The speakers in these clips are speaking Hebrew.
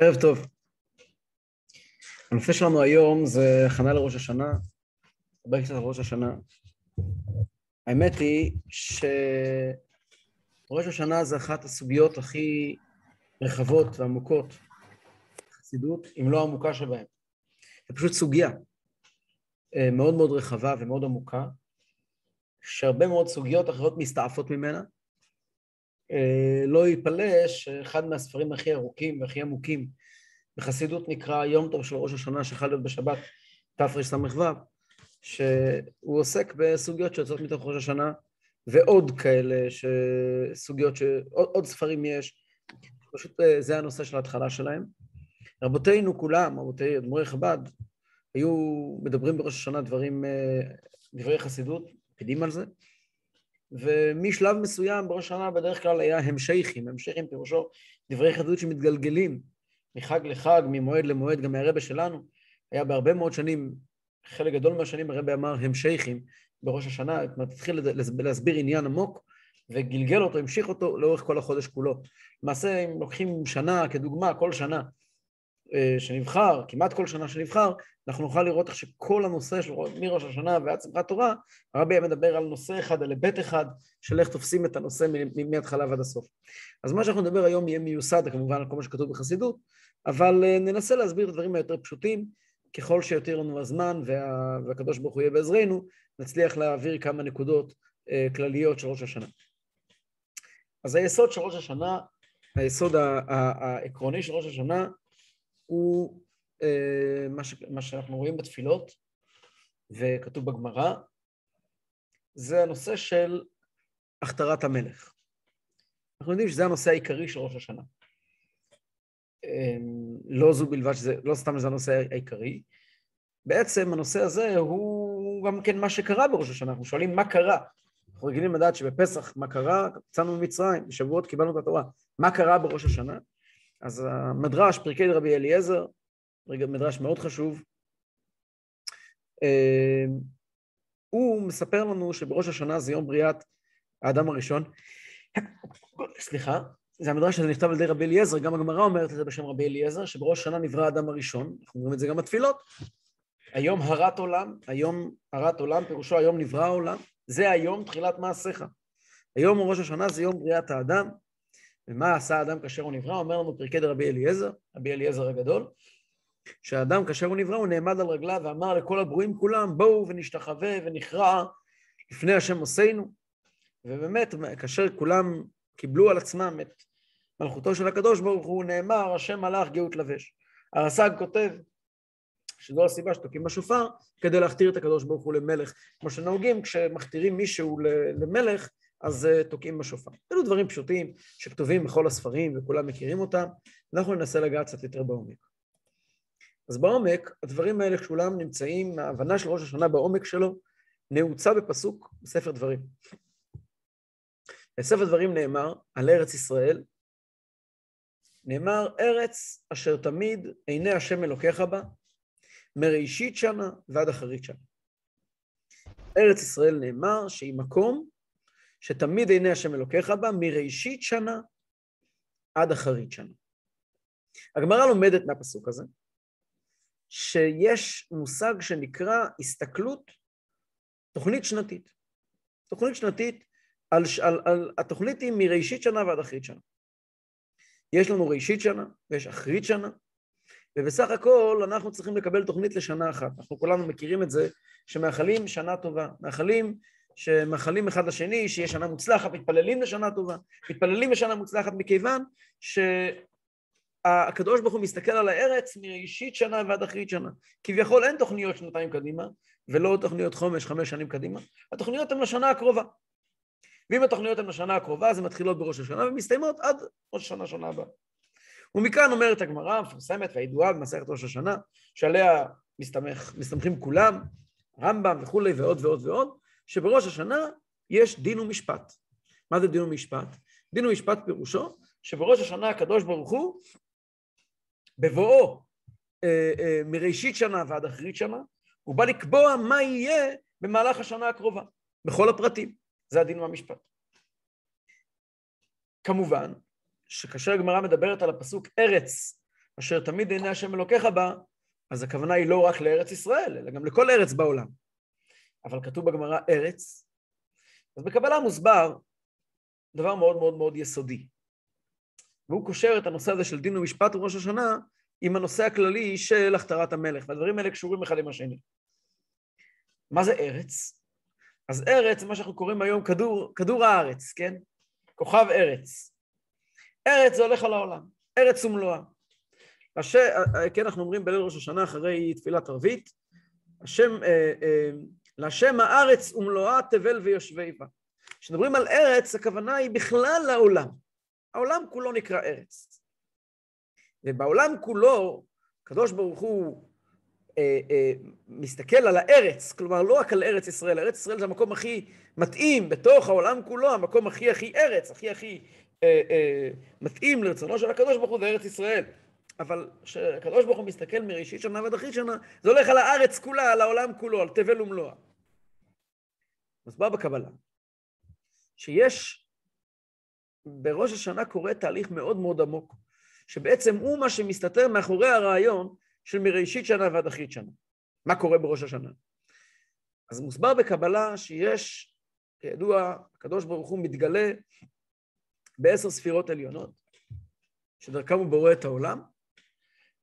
ערב טוב. הנושא שלנו היום זה הכנה לראש השנה, נדבר קצת על ראש השנה. האמת היא שראש השנה זה אחת הסוגיות הכי רחבות ועמוקות בחסידות, אם לא העמוקה שבהן. זה פשוט סוגיה אה, מאוד מאוד רחבה ומאוד עמוקה, שהרבה מאוד סוגיות אחרות מסתעפות ממנה. אה, לא ייפלא שאחד מהספרים הכי ארוכים והכי עמוקים בחסידות נקרא יום טוב של ראש השנה שיכול להיות בשבת תרס"ו, שהוא עוסק בסוגיות שיוצאות מתוך ראש השנה ועוד כאלה, סוגיות, ש... עוד, עוד ספרים יש, פשוט אה, זה הנושא של ההתחלה שלהם. רבותינו כולם, רבותי אדמו"רי חב"ד, היו מדברים בראש השנה דברים, אה, דברי חסידות, מקפידים על זה, ומשלב מסוים בראש השנה בדרך כלל היה המשכים, המשכים פירושו דברי חסידות שמתגלגלים מחג לחג, ממועד למועד, גם מהרבה שלנו, היה בהרבה מאוד שנים, חלק גדול מהשנים הרבה אמר המשכים בראש השנה, התחיל להסביר עניין עמוק, וגלגל אותו, המשיך אותו לאורך כל החודש כולו. למעשה, אם לוקחים שנה כדוגמה, כל שנה אה, שנבחר, כמעט כל שנה שנבחר, אנחנו נוכל לראות איך שכל הנושא של מראש השנה ועד שמחת תורה, הרבי היה מדבר על נושא אחד, על היבט אחד, של איך תופסים את הנושא מההתחלה ועד הסוף. אז מה שאנחנו נדבר היום יהיה מיוסד כמובן על כל מה שכתוב בחסידות, אבל אה, ננסה להסביר את הדברים היותר פשוטים, ככל שיותר לנו הזמן וה... והקדוש ברוך הוא יהיה בעזרנו, נצליח להעביר כמה נקודות אה, כלליות של ראש השנה. אז היסוד של ראש השנה, היסוד העקרוני של ראש השנה, הוא אה, מה, ש... מה שאנחנו רואים בתפילות, וכתוב בגמרא, זה הנושא של הכתרת המלך. אנחנו יודעים שזה הנושא העיקרי של ראש השנה. אמ, לא זו בלבד שזה, לא סתם זה הנושא העיקרי. בעצם הנושא הזה הוא גם כן מה שקרה בראש השנה. אנחנו שואלים מה קרה. אנחנו רגילים לדעת שבפסח מה קרה, יצאנו ממצרים, בשבועות קיבלנו את התורה. מה קרה בראש השנה? אז המדרש, פרקי רבי אליעזר, מדרש מאוד חשוב, אמ, הוא מספר לנו שבראש השנה זה יום בריאת האדם הראשון. סליחה, זה המדרש הזה נכתב על ידי רבי אליעזר, גם הגמרא אומרת את זה בשם רבי אליעזר, שבראש השנה נברא האדם הראשון, אנחנו אומרים את זה גם בתפילות. היום הרת עולם, היום הרת עולם, פירושו היום נברא העולם, זה היום תחילת מעשיך. היום ראש השנה זה יום בריאת האדם, ומה עשה האדם כאשר הוא נברא? אומר לנו פרקי דרבי אליעזר, רבי אליעזר הגדול, שהאדם כאשר הוא נברא הוא נעמד על רגליו ואמר לכל הברואים כולם בואו ונשתחווה ונכרע לפני השם עושינו ובאמת כאשר כולם קיבלו על עצמם את מלכותו של הקדוש ברוך הוא נאמר השם מלאך גאות לבש. הרס"ג כותב שזו הסיבה שתוקעים בשופר כדי להכתיר את הקדוש ברוך הוא למלך כמו שנהוגים כשמכתירים מישהו למלך אז אה, תוקעים בשופר. אלו דברים פשוטים שכתובים בכל הספרים וכולם מכירים אותם, אנחנו ננסה לגעת קצת יותר בעומק. אז בעומק, הדברים האלה כולם נמצאים, ההבנה של ראש השנה בעומק שלו, נעוצה בפסוק בספר דברים. בספר דברים נאמר על ארץ ישראל, נאמר ארץ אשר תמיד עיני השם אלוקיך בה, מראשית שנה ועד אחרית שנה. ארץ ישראל נאמר שהיא מקום שתמיד עיני השם אלוקיך בה, מראשית שנה עד אחרית שנה. הגמרא לומדת מהפסוק הזה, שיש מושג שנקרא הסתכלות תוכנית שנתית. תוכנית שנתית, על, על, על, התוכנית היא מראשית שנה ועד אחרית שנה. יש לנו ראשית שנה ויש אחרית שנה, ובסך הכל אנחנו צריכים לקבל תוכנית לשנה אחת. אנחנו כולנו מכירים את זה, שמאחלים שנה טובה. מאחלים, שמאחלים אחד לשני, שיהיה שנה מוצלחת, מתפללים לשנה טובה, מתפללים לשנה מוצלחת מכיוון ש... הקדוש ברוך הוא מסתכל על הארץ מראשית שנה ועד אחרית שנה. כביכול אין תוכניות שנתיים קדימה, ולא תוכניות חומש חמש שנים קדימה, התוכניות הן לשנה הקרובה. ואם התוכניות הן לשנה הקרובה, אז הן מתחילות בראש השנה ומסתיימות עד ראש השנה שנה הבאה. ומכאן אומרת הגמרא המפורסמת והידועה במסכת ראש השנה, שעליה מסתמך, מסתמכים כולם, רמב"ם וכולי ועוד ועוד ועוד, שבראש השנה יש דין ומשפט. מה זה דין ומשפט? דין ומשפט פירושו שבראש השנה הקדוש ברוך הוא בבואו אה, אה, מראשית שנה ועד אחרית שנה, הוא בא לקבוע מה יהיה במהלך השנה הקרובה, בכל הפרטים. זה הדין והמשפט. כמובן, שכאשר הגמרא מדברת על הפסוק ארץ אשר תמיד עיני השם אלוקיך בה, אז הכוונה היא לא רק לארץ ישראל, אלא גם לכל ארץ בעולם. אבל כתוב בגמרא ארץ, אז בקבלה מוסבר דבר מאוד מאוד מאוד יסודי. והוא קושר את הנושא הזה של דין ומשפט וראש השנה עם הנושא הכללי של הכתרת המלך, והדברים האלה קשורים אחד עם השני. מה זה ארץ? אז ארץ מה שאנחנו קוראים היום כדור, כדור הארץ, כן? כוכב ארץ. ארץ זה הולך על העולם, ארץ ומלואה. הש... כן, אנחנו אומרים בליל ראש השנה אחרי תפילת ערבית, השם, אה, אה, להשם הארץ ומלואה תבל ויושבי בה. כשמדברים על ארץ, הכוונה היא בכלל לעולם. העולם כולו נקרא ארץ. ובעולם כולו, הקדוש ברוך הוא אה, אה, מסתכל על הארץ, כלומר לא רק על ארץ ישראל, ארץ ישראל זה המקום הכי מתאים בתוך העולם כולו, המקום הכי הכי ארץ, הכי הכי אה, אה, מתאים לרצונו של הקדוש ברוך הוא זה ארץ ישראל. אבל כשהקדוש ברוך הוא מסתכל מראשית שנה ועד אחרית שנה, זה הולך על הארץ כולה, על העולם כולו, על תבל ומלואה. בא בקבלה, שיש, בראש השנה קורה תהליך מאוד מאוד עמוק, שבעצם הוא מה שמסתתר מאחורי הרעיון של מראשית שנה ועד אחרית שנה. מה קורה בראש השנה? אז מוסבר בקבלה שיש, כידוע, הקדוש ברוך הוא מתגלה בעשר ספירות עליונות, שדרכם הוא בורא את העולם.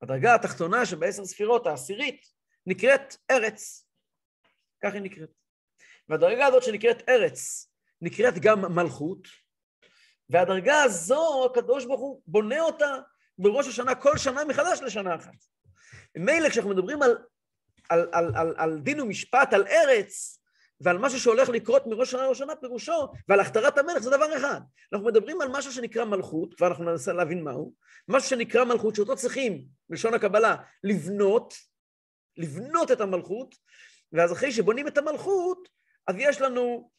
הדרגה התחתונה שבעשר ספירות, העשירית, נקראת ארץ. כך היא נקראת. והדרגה הזאת שנקראת ארץ, נקראת גם מלכות, והדרגה הזו, הקדוש ברוך הוא בונה אותה בראש השנה כל שנה מחדש לשנה אחת. מילא כשאנחנו מדברים על, על, על, על, על דין ומשפט, על ארץ, ועל משהו שהולך לקרות מראש שנה לראש שנה, פירושו, ועל הכתרת המלך זה דבר אחד. אנחנו מדברים על משהו שנקרא מלכות, כבר אנחנו ננסה להבין מהו, משהו שנקרא מלכות, שאותו צריכים, בלשון הקבלה, לבנות, לבנות את המלכות, ואז אחרי שבונים את המלכות, אז יש לנו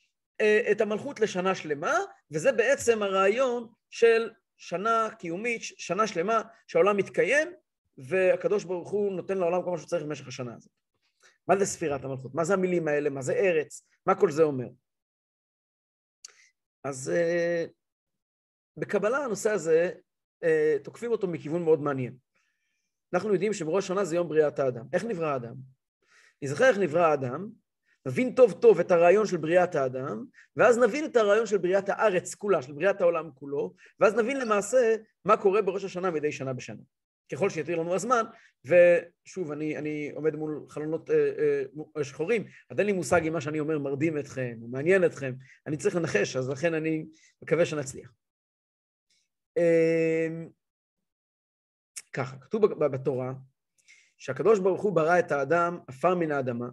אה, את המלכות לשנה שלמה, וזה בעצם הרעיון של שנה קיומית, שנה שלמה, שהעולם מתקיים, והקדוש ברוך הוא נותן לעולם כל מה שצריך במשך השנה הזאת. מה זה ספירת המלכות? מה זה המילים האלה? מה זה ארץ? מה כל זה אומר? אז uh, בקבלה הנושא הזה, uh, תוקפים אותו מכיוון מאוד מעניין. אנחנו יודעים שבראש השנה זה יום בריאת האדם. איך נברא האדם? נזכר איך נברא האדם, נבין טוב טוב את הרעיון של בריאת האדם, ואז נבין את הרעיון של בריאת הארץ כולה, של בריאת העולם כולו, ואז נבין למעשה מה קורה בראש השנה מדי שנה בשנה. ככל שיתיר לנו הזמן, ושוב, אני, אני עומד מול חלונות אה, אה, שחורים, אז אין לי מושג אם מה שאני אומר מרדים אתכם, או מעניין אתכם, אני צריך לנחש, אז לכן אני מקווה שנצליח. אה, ככה, כתוב בתורה, שהקדוש ברוך הוא ברא את האדם עפר מן האדמה,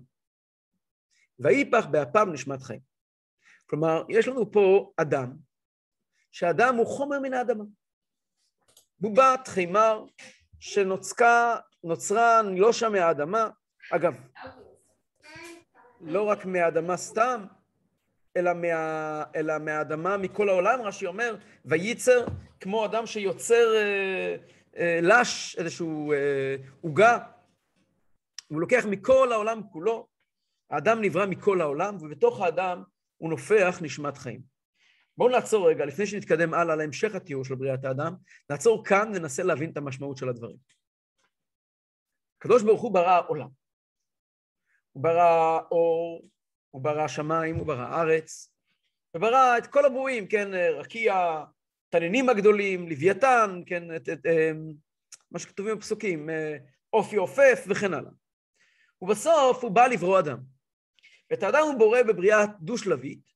ויפח באפיו נשמת חיים. כלומר, יש לנו פה אדם, שאדם הוא חומר מן האדמה. בובת, חימר, שנוצקה, נוצרה לא שם מהאדמה, אגב, לא רק מהאדמה סתם, אלא, מה, אלא מהאדמה מכל העולם, רש"י אומר, וייצר כמו אדם שיוצר אה, אה, לש, איזשהו אה, עוגה, אה, הוא לוקח מכל העולם כולו, האדם נברא מכל העולם, ובתוך האדם הוא נופח נשמת חיים. בואו נעצור רגע, לפני שנתקדם הלאה להמשך התיאור של בריאת האדם, נעצור כאן וננסה להבין את המשמעות של הדברים. הקדוש ברוך הוא ברא עולם. הוא ברא אור, הוא ברא שמיים, הוא ברא ארץ, וברא את כל הברואים, כן, רקיע, תנינים הגדולים, לוויתן, כן, את, את, את, אמ, מה שכתובים בפסוקים, אה, אופי עופף וכן הלאה. ובסוף הוא בא לברוא אדם. ואת האדם הוא בורא בבריאה דו-שלבית,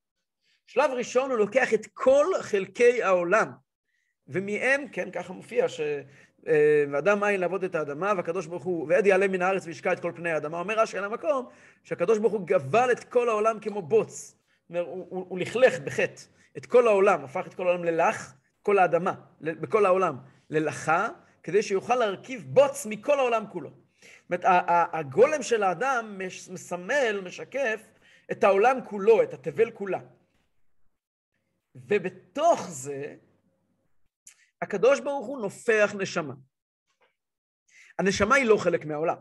שלב ראשון הוא לוקח את כל חלקי העולם, ומהם, כן, ככה מופיע, ש... ואדם אין לעבוד את האדמה, והקדוש ברוך הוא, ועד יעלה מן הארץ וישקע את כל פני האדמה. אומר רש"י על המקום, שהקדוש ברוך הוא גבל את כל העולם כמו בוץ. אומר, הוא, הוא, הוא לכלך בחטא את כל העולם, הפך את כל העולם ללח, כל האדמה, בכל העולם, ללחה, כדי שיוכל להרכיב בוץ מכל העולם כולו. זאת אומרת, הגולם של האדם מסמל, משקף, את העולם כולו, את התבל כולה. ובתוך זה, הקדוש ברוך הוא נופח נשמה. הנשמה היא לא חלק מהעולם.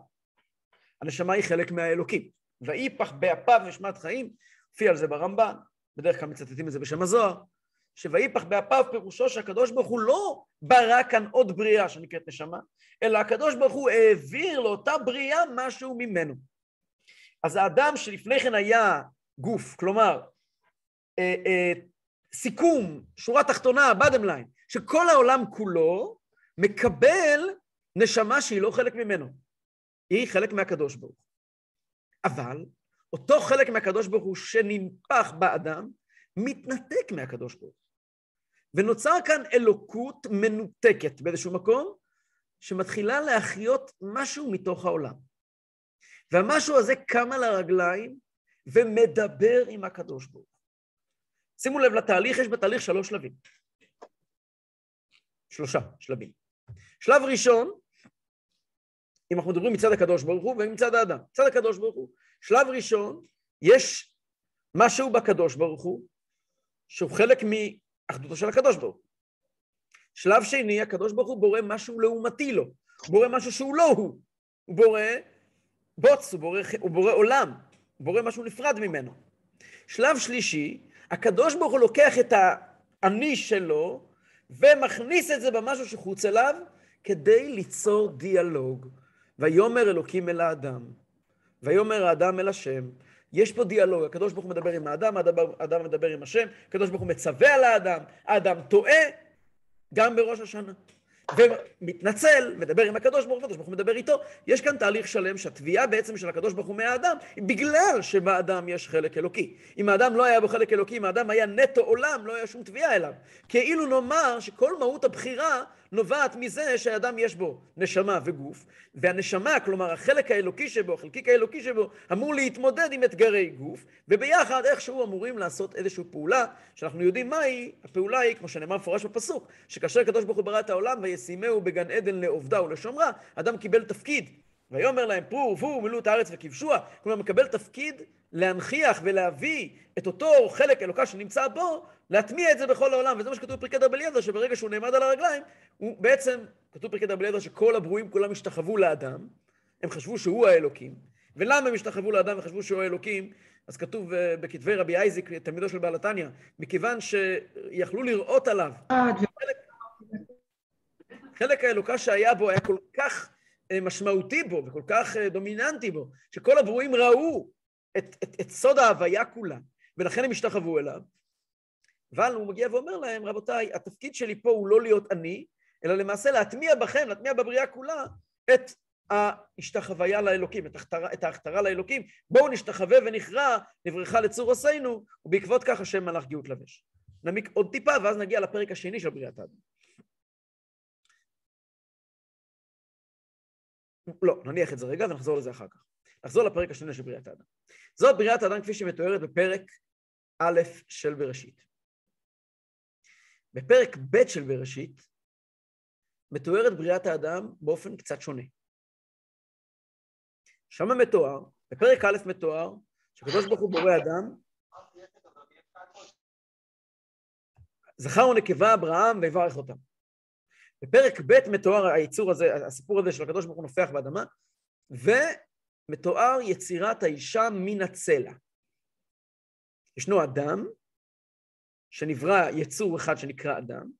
הנשמה היא חלק מהאלוקים. ויפח באפיו נשמת חיים, הופיע על זה ברמב"ן, בדרך כלל מצטטים את זה בשם הזוהר, שויפח באפיו פירושו שהקדוש ברוך הוא לא ברא כאן עוד בריאה שנקראת נשמה, אלא הקדוש ברוך הוא העביר לאותה בריאה משהו ממנו. אז האדם שלפני כן היה גוף, כלומר, אה, אה, סיכום, שורה תחתונה, bottom line, שכל העולם כולו מקבל נשמה שהיא לא חלק ממנו, היא חלק מהקדוש ברוך. אבל אותו חלק מהקדוש ברוך הוא שננפח באדם, מתנתק מהקדוש ברוך. ונוצר כאן אלוקות מנותקת באיזשהו מקום, שמתחילה להחיות משהו מתוך העולם. והמשהו הזה קם על הרגליים ומדבר עם הקדוש ברוך. שימו לב לתהליך, יש בתהליך שלוש שלבים. שלושה שלבים. שלב ראשון, אם אנחנו מדברים מצד הקדוש ברוך הוא ומצד האדם, מצד הקדוש ברוך הוא. שלב ראשון, יש משהו בקדוש ברוך הוא, שהוא חלק מאחדותו של הקדוש ברוך הוא. שלב שני, הקדוש ברוך הוא בורא משהו לעומתי לו, הוא בורא משהו שהוא לא הוא, הוא בורא בוץ, הוא בורא, הוא בורא עולם, הוא בורא משהו נפרד ממנו. שלב שלישי, הקדוש ברוך הוא לוקח את האני שלו ומכניס את זה במשהו שחוץ אליו כדי ליצור דיאלוג. ויאמר אלוקים אל האדם, ויאמר האדם אל השם. יש פה דיאלוג, הקדוש ברוך הוא מדבר עם האדם, האדם מדבר עם השם, הקדוש ברוך הוא מצווה על האדם, האדם טועה גם בראש השנה. ומתנצל, מדבר עם הקדוש ברוך הוא, הקדוש ברוך הוא מדבר איתו. יש כאן תהליך שלם שהתביעה בעצם של הקדוש ברוך הוא מהאדם, בגלל שבאדם יש חלק אלוקי. אם האדם לא היה בו חלק אלוקי, אם האדם היה נטו עולם, לא היה שום תביעה אליו. כאילו נאמר שכל מהות הבחירה נובעת מזה שהאדם יש בו נשמה וגוף, והנשמה, כלומר החלק האלוקי שבו, החלקיק האלוקי שבו, אמור להתמודד עם אתגרי גוף, וביחד איכשהו אמורים לעשות איזושהי פעולה, שאנחנו יודעים מהי, הפעולה היא, כמו שנאמר מפורש בפסוק, שכאשר הקדוש ברוך הוא ברא את העולם, וישימהו בגן עדן לעובדה ולשומרה, אדם קיבל תפקיד. ויאמר להם פרו ורבו ומילאו את הארץ וכבשוה, כלומר מקבל תפקיד להנכיח ולהביא את אותו חלק אלוקה שנמצא בו, להטמיע את זה בכל העולם, וזה מה שכתוב בפרקי דרבי אליעזר, שברגע שהוא נעמד על הרגליים, הוא בעצם, כתוב בפרקי דרבי אליעזר שכל הברואים כולם השתחוו לאדם, הם חשבו שהוא האלוקים, ולמה הם השתחוו לאדם וחשבו שהוא האלוקים? אז כתוב אה, בכתבי רבי אייזיק, תלמידו של בעל התניא, מכיוון שיכלו לראות עליו, חלק, חלק האלוקה שהיה בו היה כל כך אה, משמעותי בו וכל כך אה, דומיננטי בו, שכל הברואים ראו את, את, את סוד ההוויה כולה, ולכן הם השתחוו אליו. אבל הוא מגיע ואומר להם, רבותיי, התפקיד שלי פה הוא לא להיות אני, אלא למעשה להטמיע בכם, להטמיע בבריאה כולה, את ההשתחוויה לאלוקים, את, ההכתרה, את ההכתרה לאלוקים. בואו נשתחווה ונכרע, נברכה לצור עשינו, ובעקבות כך השם מלאך גאות לבש. נעמיק עוד טיפה, ואז נגיע לפרק השני של בריאת האדם. לא, נניח את זה רגע ונחזור לזה אחר כך. נחזור לפרק השני של בריאת האדם. זאת בריאת האדם כפי שהיא מתוארת בפרק א' של בראשית. בפרק ב' של בראשית מתוארת בריאת האדם באופן קצת שונה. שם מתואר, בפרק א' מתואר, שקדוש ברוך הוא בורא אדם, זכר ונקבה אברהם ויברך אותם. בפרק ב' מתואר היצור הזה, הסיפור הזה של הקדוש ברוך הוא נופח באדמה, ומתואר יצירת האישה מן הצלע. ישנו אדם, שנברא יצור אחד שנקרא אדם,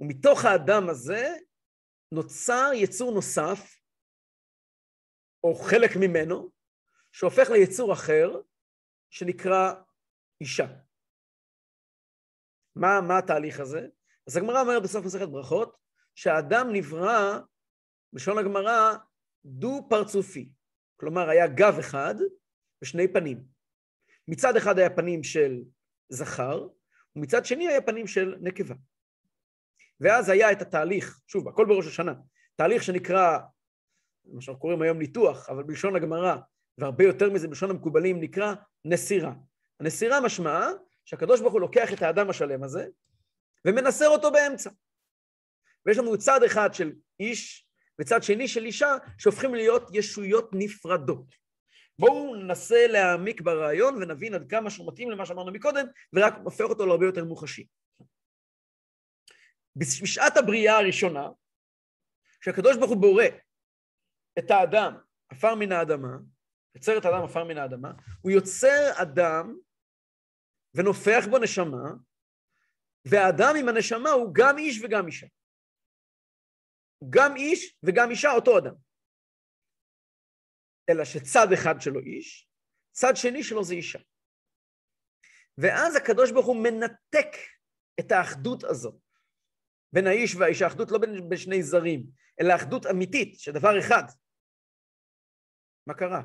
ומתוך האדם הזה נוצר יצור נוסף, או חלק ממנו, שהופך ליצור אחר, שנקרא אישה. מה, מה התהליך הזה? אז הגמרא אומרת בסוף מסכת ברכות, שהאדם נברא, בלשון הגמרא, דו-פרצופי. כלומר, היה גב אחד ושני פנים. מצד אחד היה פנים של זכר, ומצד שני היה פנים של נקבה. ואז היה את התהליך, שוב, הכל בראש השנה, תהליך שנקרא, מה שאנחנו קוראים היום ניתוח, אבל בלשון הגמרא, והרבה יותר מזה בלשון המקובלים, נקרא נסירה. הנסירה משמעה שהקדוש ברוך הוא לוקח את האדם השלם הזה ומנסר אותו באמצע. ויש לנו צד אחד של איש וצד שני של אישה שהופכים להיות ישויות נפרדות. בואו ננסה להעמיק ברעיון ונבין עד כמה שהוא מתאים למה שאמרנו מקודם, ורק הופך אותו להרבה יותר מוחשי. בשעת הבריאה הראשונה, כשהקדוש ברוך הוא בורא את האדם עפר מן האדמה, יוצר את האדם עפר מן האדמה, הוא יוצר אדם ונופח בו נשמה, והאדם עם הנשמה הוא גם איש וגם אישה. גם איש וגם אישה אותו אדם. אלא שצד אחד שלו איש, צד שני שלו זה אישה. ואז הקדוש ברוך הוא מנתק את האחדות הזו בין האיש והאישה, אחדות לא בין, בין שני זרים, אלא אחדות אמיתית, שדבר אחד. מה קרה?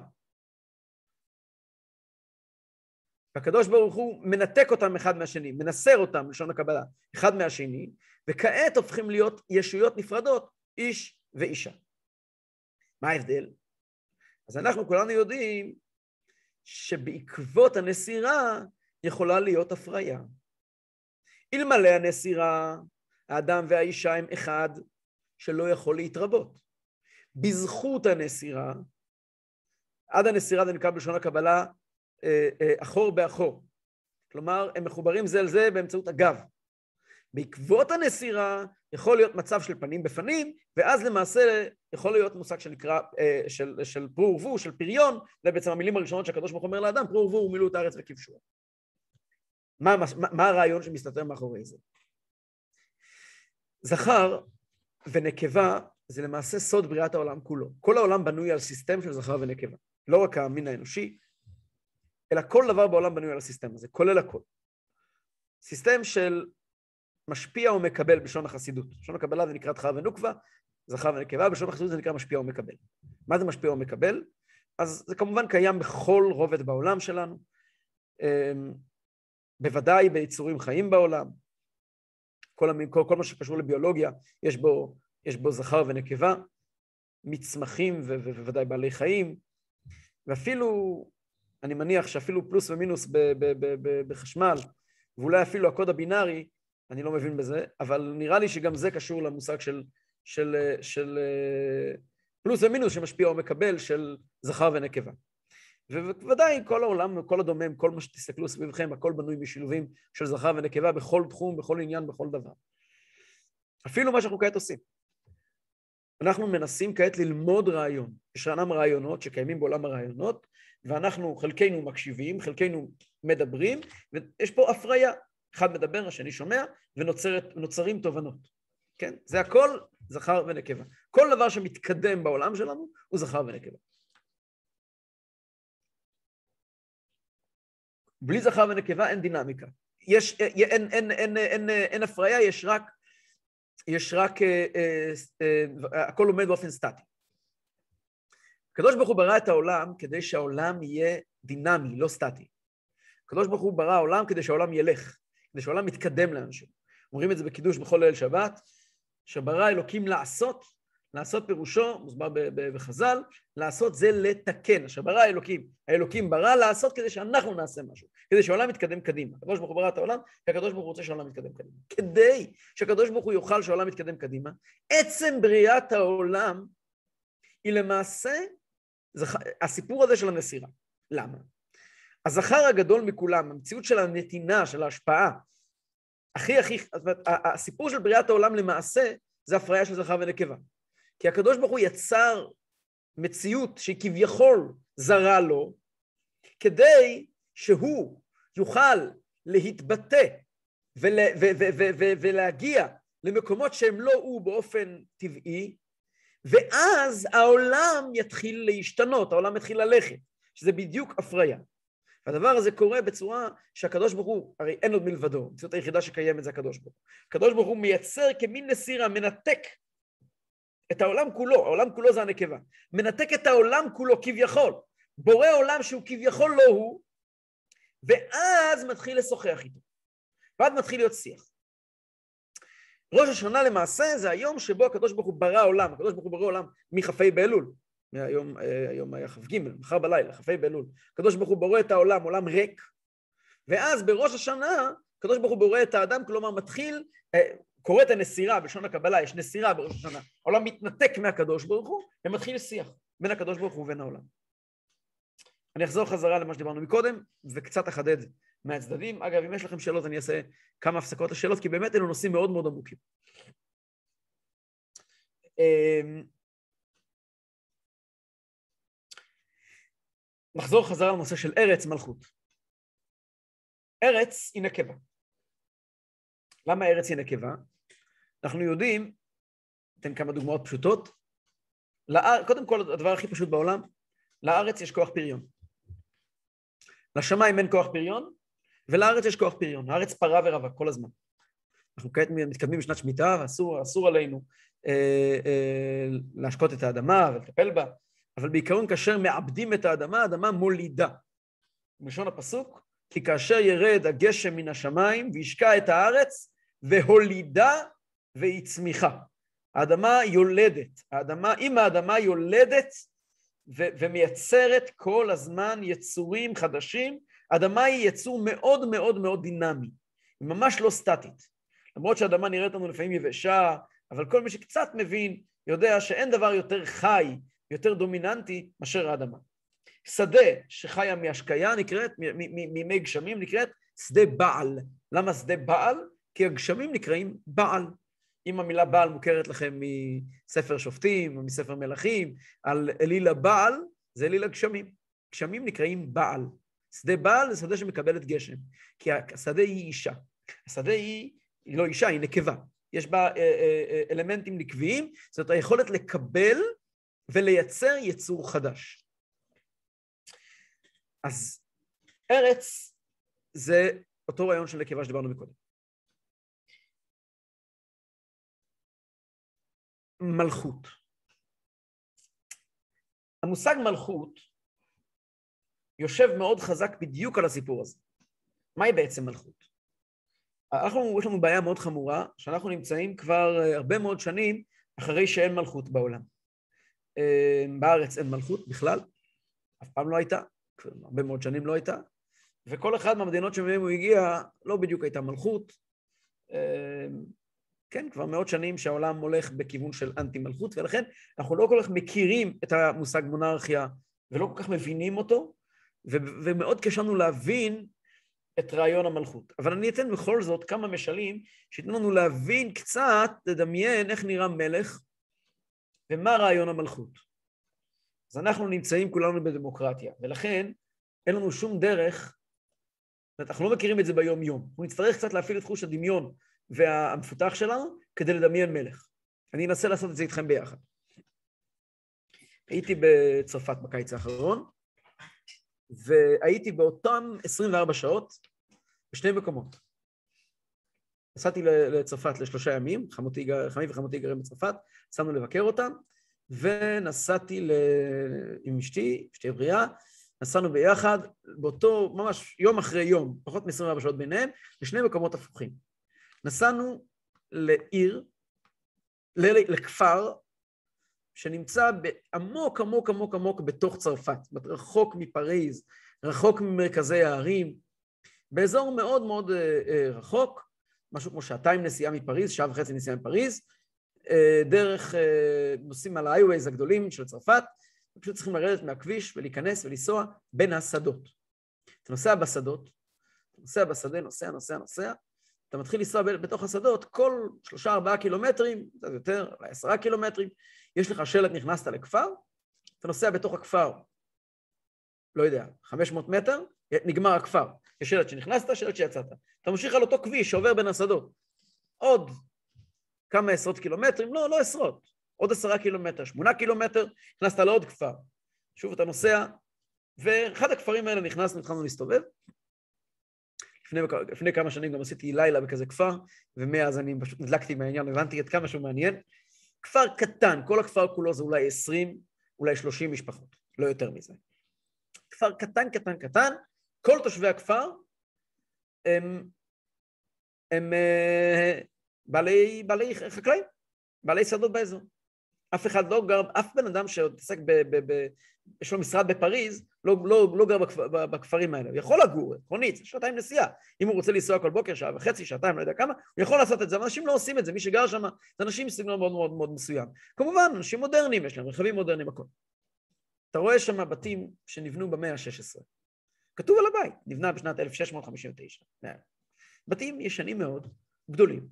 והקדוש ברוך הוא מנתק אותם אחד מהשני, מנסר אותם, לשון הקבלה, אחד מהשני, וכעת הופכים להיות ישויות נפרדות, איש ואישה. מה ההבדל? אז אנחנו כולנו יודעים שבעקבות הנסירה יכולה להיות הפריה. אלמלא הנסירה, האדם והאישה הם אחד שלא יכול להתרבות. בזכות הנסירה, עד הנסירה זה נקרא בלשון הקבלה אה, אה, אחור באחור. כלומר, הם מחוברים זה לזה באמצעות הגב. בעקבות הנסירה יכול להיות מצב של פנים בפנים, ואז למעשה יכול להיות מושג שנקרא, אה, של, של פרו ורבו, של פריון, זה בעצם המילים הראשונות שהקדוש ברוך אומר לאדם, פרו ורבו ומילאו את הארץ וכבשוה. מה, מה, מה הרעיון שמסתתר מאחורי זה? זכר ונקבה זה למעשה סוד בריאת העולם כולו. כל העולם בנוי על סיסטם של זכר ונקבה. לא רק המין האנושי, אלא כל דבר בעולם בנוי על הסיסטם הזה, כולל הכל. סיסטם של משפיע ומקבל בלשון החסידות. בלשון הקבלה זה נקרא דכר ונוקבא, זכר ונקבה, בלשון החסידות זה נקרא משפיע ומקבל. מה זה משפיע ומקבל? אז זה כמובן קיים בכל רובד בעולם שלנו, אמ, בוודאי ביצורים חיים בעולם, כל, כל, כל מה שקשור לביולוגיה, יש בו, יש בו זכר ונקבה, מצמחים ובוודאי בעלי חיים, ואפילו, אני מניח שאפילו פלוס ומינוס בחשמל, ואולי אפילו הקוד הבינארי, אני לא מבין בזה, אבל נראה לי שגם זה קשור למושג של, של, של, של פלוס ומינוס שמשפיע או מקבל של זכר ונקבה. ובוודאי כל העולם, כל הדומם, כל מה שתסתכלו סביבכם, הכל בנוי משילובים של זכר ונקבה בכל תחום, בכל עניין, בכל דבר. אפילו מה שאנחנו כעת עושים. אנחנו מנסים כעת ללמוד רעיון. יש רענם רעיונות שקיימים בעולם הרעיונות, ואנחנו, חלקנו מקשיבים, חלקנו מדברים, ויש פה הפריה. אחד מדבר, השני שומע, ונוצרים תובנות. כן? זה הכל זכר ונקבה. כל דבר שמתקדם בעולם שלנו הוא זכר ונקבה. בלי זכר ונקבה אין דינמיקה. יש, אין, אין, אין, אין, אין, אין הפריה, יש רק, יש רק, אה, אה, אה, הכל עומד באופן סטטי. הקדוש ברוך הוא ברא את העולם כדי שהעולם יהיה דינמי, לא סטטי. הקדוש ברוך הוא ברא העולם כדי שהעולם ילך, כדי שהעולם יתקדם לאנשים. אומרים את זה בקידוש בכל ליל שבת, שברא אלוקים לעשות לעשות פירושו, מוסבר בחז"ל, לעשות זה לתקן. אשר ברא האלוקים, ברא לעשות כדי שאנחנו נעשה משהו, כדי שהעולם יתקדם קדימה. הקדוש ברוך הוא ברא את העולם, כי הקדוש ברוך הוא רוצה שהעולם יתקדם קדימה. כדי שהקדוש ברוך הוא יוכל שהעולם יתקדם קדימה, עצם בריאת העולם היא למעשה הסיפור הזה של הנסירה. למה? הזכר הגדול מכולם, המציאות של הנתינה, של ההשפעה, הכי הכי, הסיפור של בריאת העולם למעשה זה הפריה של זכר ונקבה. כי הקדוש ברוך הוא יצר מציאות שהיא כביכול זרה לו, כדי שהוא יוכל להתבטא ול, ו, ו, ו, ו, ולהגיע למקומות שהם לא הוא באופן טבעי, ואז העולם יתחיל להשתנות, העולם יתחיל ללכת, שזה בדיוק הפריה. והדבר הזה קורה בצורה שהקדוש ברוך הוא, הרי אין עוד מלבדו, המציאות היחידה שקיימת זה הקדוש ברוך הוא. הקדוש ברוך הוא מייצר כמין נסירה, מנתק את העולם כולו, העולם כולו זה הנקבה, מנתק את העולם כולו כביכול, בורא עולם שהוא כביכול לא הוא, ואז מתחיל לשוחח איתו, ואז מתחיל להיות שיח. ראש השנה למעשה זה היום שבו הקדוש ברוך הוא ברא עולם, הקדוש ברוך הוא ברא עולם מכ"ה באלול, היום, אה, היום היה כ"ג, מחר בלילה, כ"ה באלול, הקדוש ברוך הוא בורא את העולם, עולם ריק, ואז בראש השנה הקדוש ברוך הוא בורא את האדם, כלומר מתחיל, אה, קוראת הנסירה, בלשון הקבלה יש נסירה בראש השנה, העולם מתנתק מהקדוש ברוך הוא, ומתחיל שיח בין הקדוש ברוך הוא ובין העולם. אני אחזור חזרה למה שדיברנו מקודם, וקצת אחדד מהצדדים. אגב, אם יש לכם שאלות, אני אעשה כמה הפסקות לשאלות, כי באמת אלו נושאים מאוד מאוד עמוקים. נחזור חזרה לנושא של ארץ מלכות. ארץ היא נקבה. למה ארץ היא נקבה? אנחנו יודעים, אתן כמה דוגמאות פשוטות. לאר... קודם כל, הדבר הכי פשוט בעולם, לארץ יש כוח פריון. לשמיים אין כוח פריון, ולארץ יש כוח פריון. הארץ פרה ורבה כל הזמן. אנחנו כעת מתקדמים בשנת שמיטה, ואסור עלינו אה, אה, להשקות את האדמה ולטפל בה, אבל בעיקרון כאשר מעבדים את האדמה, האדמה מולידה. בלשון הפסוק, כי כאשר ירד הגשם מן השמיים וישקע את הארץ, והולידה והיא צמיחה. האדמה יולדת. האדמה, אם האדמה יולדת ו- ומייצרת כל הזמן יצורים חדשים, האדמה היא יצור מאוד מאוד מאוד דינמי. היא ממש לא סטטית. למרות שהאדמה נראית לנו לפעמים יבשה, אבל כל מי שקצת מבין יודע שאין דבר יותר חי, יותר דומיננטי מאשר האדמה. שדה שחיה מהשקיה נקראת, מימי גשמים נקראת שדה בעל. למה שדה בעל? כי הגשמים נקראים בעל. אם המילה בעל מוכרת לכם מספר שופטים או מספר מלכים, על אליל הבעל, זה אליל הגשמים. גשמים נקראים בעל. שדה בעל זה שדה שמקבלת גשם, כי השדה היא אישה. השדה היא, היא לא אישה, היא נקבה. יש בה אה, אה, אה, אלמנטים נקביים, זאת היכולת לקבל ולייצר יצור חדש. אז ארץ זה אותו רעיון של נקבה שדיברנו מקודם. מלכות. המושג מלכות יושב מאוד חזק בדיוק על הסיפור הזה. מהי בעצם מלכות? אנחנו, יש לנו בעיה מאוד חמורה, שאנחנו נמצאים כבר אה, הרבה מאוד שנים אחרי שאין מלכות בעולם. אה, בארץ אין מלכות בכלל, אף פעם לא הייתה, הרבה מאוד שנים לא הייתה, וכל אחד מהמדינות שמהם הוא הגיע, לא בדיוק הייתה מלכות. אה, כן, כבר מאות שנים שהעולם הולך בכיוון של אנטי מלכות, ולכן אנחנו לא כל כך מכירים את המושג מונרכיה ולא כל כך מבינים אותו, ו- ומאוד קשה לנו להבין את רעיון המלכות. אבל אני אתן בכל זאת כמה משלים שייתנו לנו להבין קצת, לדמיין איך נראה מלך ומה רעיון המלכות. אז אנחנו נמצאים כולנו בדמוקרטיה, ולכן אין לנו שום דרך, אנחנו לא מכירים את זה ביום-יום. אנחנו נצטרך קצת להפעיל את חוש הדמיון והמפותח שלנו כדי לדמיין מלך. אני אנסה לעשות את זה איתכם ביחד. הייתי בצרפת בקיץ האחרון, והייתי באותם 24 שעות בשני מקומות. נסעתי לצרפת לשלושה ימים, חמותי, חמי וחמותי גרים בצרפת, נסענו לבקר אותם, ונסעתי ל... עם אשתי, אשתי בריאה, נסענו ביחד, באותו, ממש יום אחרי יום, פחות מ-24 שעות ביניהם, לשני מקומות הפוכים. נסענו לעיר, לכפר, שנמצא עמוק עמוק עמוק עמוק בתוך צרפת, רחוק מפריז, רחוק ממרכזי הערים, באזור מאוד מאוד אה, אה, רחוק, משהו כמו שעתיים נסיעה מפריז, שעה וחצי נסיעה מפריז, אה, דרך, נוסעים על ה-highways הגדולים של צרפת, פשוט צריכים לרדת מהכביש ולהיכנס ולנסוע בין השדות. אתה נוסע בשדות, אתה נוסע בשדה, נוסע, נוסע, נוסע, אתה מתחיל לנסוע בתוך השדות, כל שלושה ארבעה קילומטרים, קצת יותר, אולי עשרה קילומטרים, יש לך שלט, נכנסת לכפר, אתה נוסע בתוך הכפר, לא יודע, 500 מטר, נגמר הכפר. יש שלט שנכנסת, שלט שיצאת. אתה ממשיך על אותו כביש שעובר בין השדות. עוד כמה עשרות קילומטרים, לא, לא עשרות, עוד עשרה קילומטר, שמונה קילומטר, נכנסת לעוד כפר. שוב אתה נוסע, ואחד הכפרים האלה נכנסנו, התחלנו להסתובב, לפני, לפני כמה שנים גם עשיתי לילה בכזה כפר, ומאז אני פשוט נדלקתי מהעניין, הבנתי עד כמה שהוא מעניין. כפר קטן, כל הכפר כולו זה אולי 20, אולי 30 משפחות, לא יותר מזה. כפר קטן, קטן, קטן, כל תושבי הכפר הם, הם אה, בעלי, בעלי חקלאים, בעלי שדות באזור. אף אחד לא גר, אף בן אדם שעוסק ב... ב, ב יש לו משרד בפריז, לא, לא, לא גר בכפר, בכפרים האלה. הוא יכול לגור, עקרונית, שעתיים נסיעה. אם הוא רוצה לנסוע כל בוקר, שעה וחצי, שעתיים, לא יודע כמה, הוא יכול לעשות את זה, אבל אנשים לא עושים את זה, מי שגר שם, זה אנשים מסגנון מאוד מאוד מאוד מסוים. כמובן, אנשים מודרניים, יש להם רכבים מודרניים, הכול. אתה רואה שם בתים שנבנו במאה ה-16. כתוב על הבית, נבנה בשנת 1659. בתים ישנים מאוד, גדולים.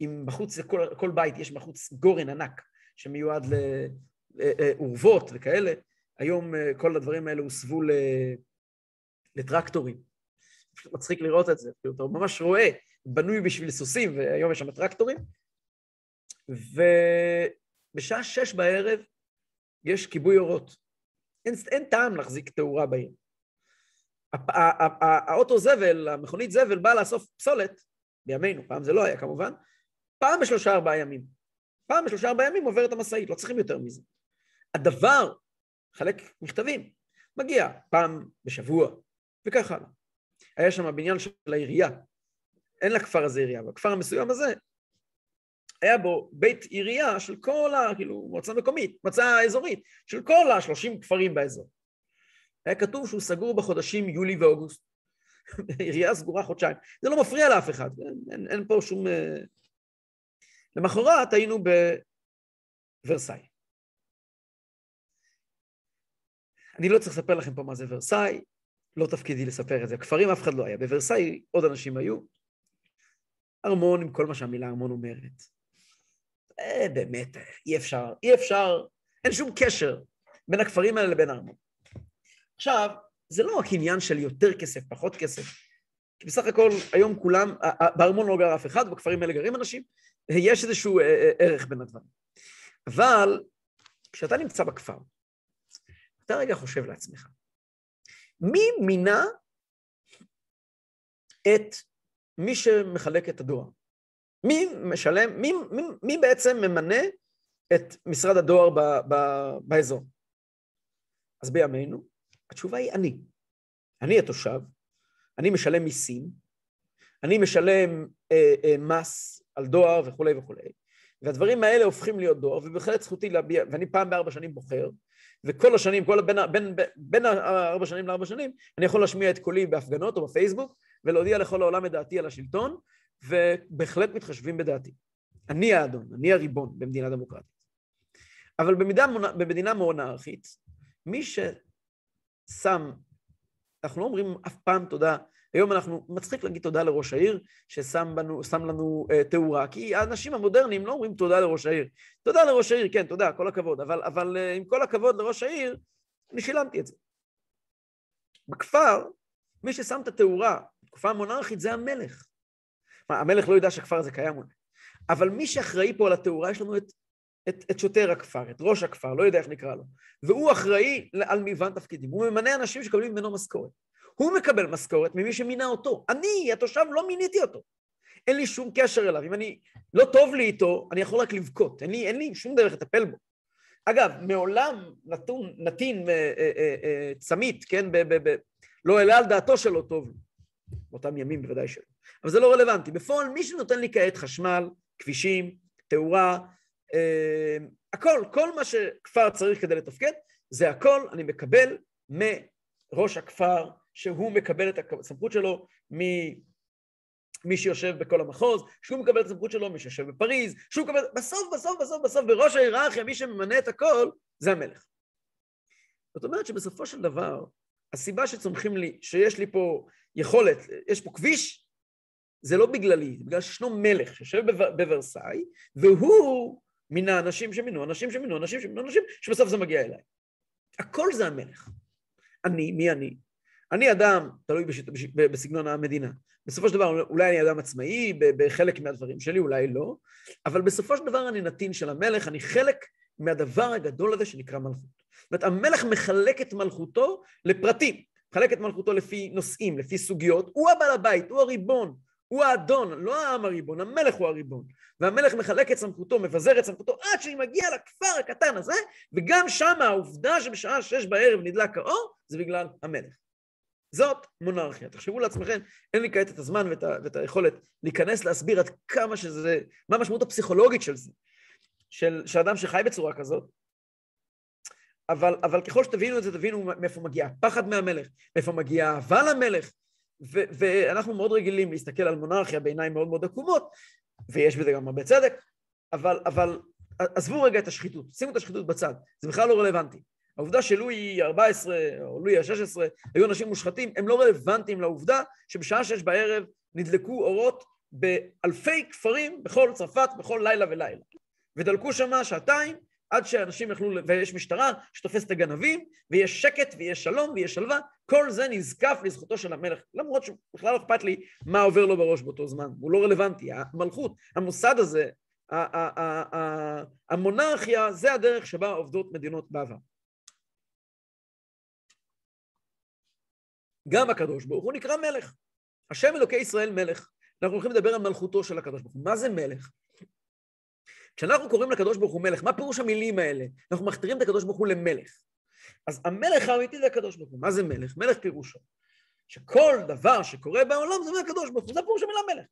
אם בחוץ, כל, כל בית יש בחוץ גורן ענק, שמיועד לאורוות וכאלה. היום אה, כל הדברים האלה הוסבו לטרקטורים. פשוט מצחיק לראות את זה, כאילו, אתה ממש רואה, בנוי בשביל סוסים, והיום יש שם טרקטורים. ובשעה שש בערב יש כיבוי אורות. אין, אין טעם להחזיק תאורה בעיר. האוטו זבל, המכונית זבל, באה לאסוף פסולת, בימינו, פעם זה לא היה כמובן, פעם בשלושה ארבעה ימים. פעם בשלושה ארבעה ימים עוברת המשאית, לא צריכים יותר מזה. הדבר, חלק מכתבים, מגיע פעם בשבוע, וכך הלאה. היה שם בניין של העירייה, אין לכפר הזה עירייה, בכפר המסוים הזה היה בו בית עירייה של כל ה... כאילו, מועצה מקומית, מועצה אזורית, של כל השלושים כפרים באזור. היה כתוב שהוא סגור בחודשים יולי ואוגוסט. עירייה סגורה חודשיים. זה לא מפריע לאף אחד, אין, אין, אין פה שום... אה, למחרת היינו בוורסאי. אני לא צריך לספר לכם פה מה זה ורסאי, לא תפקידי לספר את זה. כפרים אף אחד לא היה. בוורסאי עוד אנשים היו. ארמון עם כל מה שהמילה ארמון אומרת. אה, באמת, אי אפשר, אי אפשר, אין שום קשר בין הכפרים האלה לבין הארמון. עכשיו, זה לא רק עניין של יותר כסף, פחות כסף. כי בסך הכל, היום כולם, בארמון לא גר אף אחד, בכפרים האלה גרים אנשים, יש איזשהו אה, אה, ערך בין הדברים. אבל כשאתה נמצא בכפר, אתה רגע חושב לעצמך, מי מינה את מי שמחלק את הדואר? מי משלם, מי, מי, מי בעצם ממנה את משרד הדואר ב, ב, באזור? אז בימינו, התשובה היא אני. אני התושב, אני משלם מיסים, אני משלם אה, אה, מס על דואר וכולי וכולי, והדברים האלה הופכים להיות דואר, ובהחלט זכותי להביע, ואני פעם בארבע שנים בוחר, וכל השנים, כל, בין, בין, בין, בין ארבע שנים לארבע שנים, אני יכול להשמיע את קולי בהפגנות או בפייסבוק, ולהודיע לכל העולם את דעתי על השלטון, ובהחלט מתחשבים בדעתי. אני האדון, אני הריבון במדינה דמוקרטית. אבל במידה, במדינה מונרכית, מי ששם, אנחנו לא אומרים אף פעם תודה, היום אנחנו, מצחיק להגיד תודה לראש העיר ששם בנו, לנו uh, תאורה, כי האנשים המודרניים לא אומרים תודה לראש העיר. תודה לראש העיר, כן, תודה, כל הכבוד, אבל, אבל uh, עם כל הכבוד לראש העיר, אני שילמתי את זה. בכפר, מי ששם את התאורה בתקופה המונרכית זה המלך. מה, המלך לא יודע שהכפר הזה קיים אולי. אבל מי שאחראי פה על התאורה, יש לנו את, את, את שוטר הכפר, את ראש הכפר, לא יודע איך נקרא לו. והוא אחראי על מגוון תפקידים. הוא ממנה אנשים שקבלים ממנו משכורת. הוא מקבל משכורת ממי שמינה אותו. אני, התושב, לא מיניתי אותו. אין לי שום קשר אליו. אם אני, לא טוב לי איתו, אני יכול רק לבכות. אין לי, אין לי שום דרך לטפל בו. אגב, מעולם נתון, נתין אה, אה, אה, אה, צמית, כן, ב, ב, ב, לא העלה על דעתו שלא טוב לו. באותם ימים בוודאי שלא. אבל זה לא רלוונטי. בפועל, מי שנותן לי כעת חשמל, כבישים, תאורה, הכל, כל מה שכפר צריך כדי לתפקד, זה הכל אני מקבל מראש הכפר, שהוא מקבל את הסמכות שלו ממי שיושב בכל המחוז, שהוא מקבל את הסמכות שלו מי שיושב בפריז, שהוא מקבל... בסוף, בסוף, בסוף, בסוף, בראש ההיררכיה, מי שממנה את הכל, זה המלך. זאת אומרת שבסופו של דבר, הסיבה שצומחים לי, שיש לי פה יכולת, יש פה כביש, זה לא בגללי, זה בגלל שישנו מלך שיושב בוורסאי, והוא מינה אנשים שמינו, אנשים שמינו, אנשים שמינו, אנשים שבסוף זה מגיע אליי. הכל זה המלך. אני, מי אני? אני אדם, תלוי בשיט, בסגנון המדינה. בסופו של דבר, אולי אני אדם עצמאי בחלק מהדברים שלי, אולי לא, אבל בסופו של דבר אני נתין של המלך, אני חלק מהדבר הגדול הזה שנקרא מלכות. זאת אומרת, המלך מחלק את מלכותו לפרטים, מחלק את מלכותו לפי נושאים, לפי סוגיות, הוא הבעל הבית, הוא הריבון, הוא האדון, לא העם הריבון, המלך הוא הריבון. והמלך מחלק את סמכותו, מבזר את סמכותו, עד שהיא מגיעה לכפר הקטן הזה, וגם שם העובדה שבשעה שש בערב נדלק האור, זה בגלל המלך. זאת מונרכיה. תחשבו לעצמכם, אין לי כעת את הזמן ואת, ה, ואת היכולת להיכנס להסביר עד כמה שזה, מה המשמעות הפסיכולוגית של זה, של, של אדם שחי בצורה כזאת, אבל, אבל ככל שתבינו את זה, תבינו מאיפה מגיע הפחד מהמלך, מאיפה מגיעה האהבה למלך, ואנחנו מאוד רגילים להסתכל על מונרכיה בעיניים מאוד מאוד עקומות, ויש בזה גם הרבה צדק, אבל, אבל עזבו רגע את השחיתות, שימו את השחיתות בצד, זה בכלל לא רלוונטי. העובדה שלואי ה-14 או לואי ה-16 היו אנשים מושחתים, הם לא רלוונטיים לעובדה שבשעה שש בערב נדלקו אורות באלפי כפרים בכל צרפת, בכל לילה ולילה. ודלקו שמה שעתיים, עד שאנשים יכלו, ויש משטרה שתופסת את הגנבים, ויש שקט, ויש שלום, ויש שלווה, כל זה נזקף לזכותו של המלך, למרות שבכלל לא אכפת לי מה עובר לו בראש באותו זמן, הוא לא רלוונטי, המלכות, המוסד הזה, המונרכיה, זה הדרך שבה עובדות מדינות בעבר. גם הקדוש ברוך הוא נקרא מלך. השם אלוקי ישראל מלך. אנחנו הולכים לדבר על מלכותו של הקדוש ברוך הוא. מה זה מלך? כשאנחנו קוראים לקדוש ברוך הוא מלך, מה פירוש המילים האלה? אנחנו מכתירים את הקדוש ברוך הוא למלך. אז המלך האמיתי זה הקדוש ברוך הוא. מה זה מלך? מלך פירושו. שכל דבר שקורה בעולם זה מהקדוש ברוך הוא, זה פירוש המילה מלך.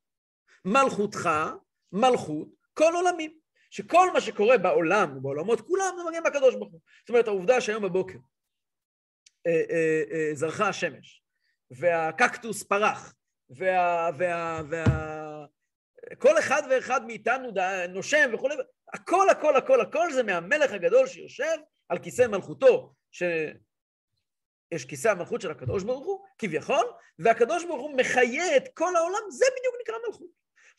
מלכותך, מלכות, כל עולמים. שכל מה שקורה בעולם ובעולמות כולם זה מגיע מהקדוש ברוך הוא. זאת אומרת, העובדה שהיום בבוקר אה, אה, אה, זרחה השמש, והקקטוס פרח, וה, וה, וה, כל אחד ואחד מאיתנו נושם וכולי, הכל, הכל, הכל, הכל זה מהמלך הגדול שיושב על כיסא מלכותו, שיש כיסא המלכות של הקדוש ברוך הוא, כביכול, והקדוש ברוך הוא מחיה את כל העולם, זה בדיוק נקרא מלכות.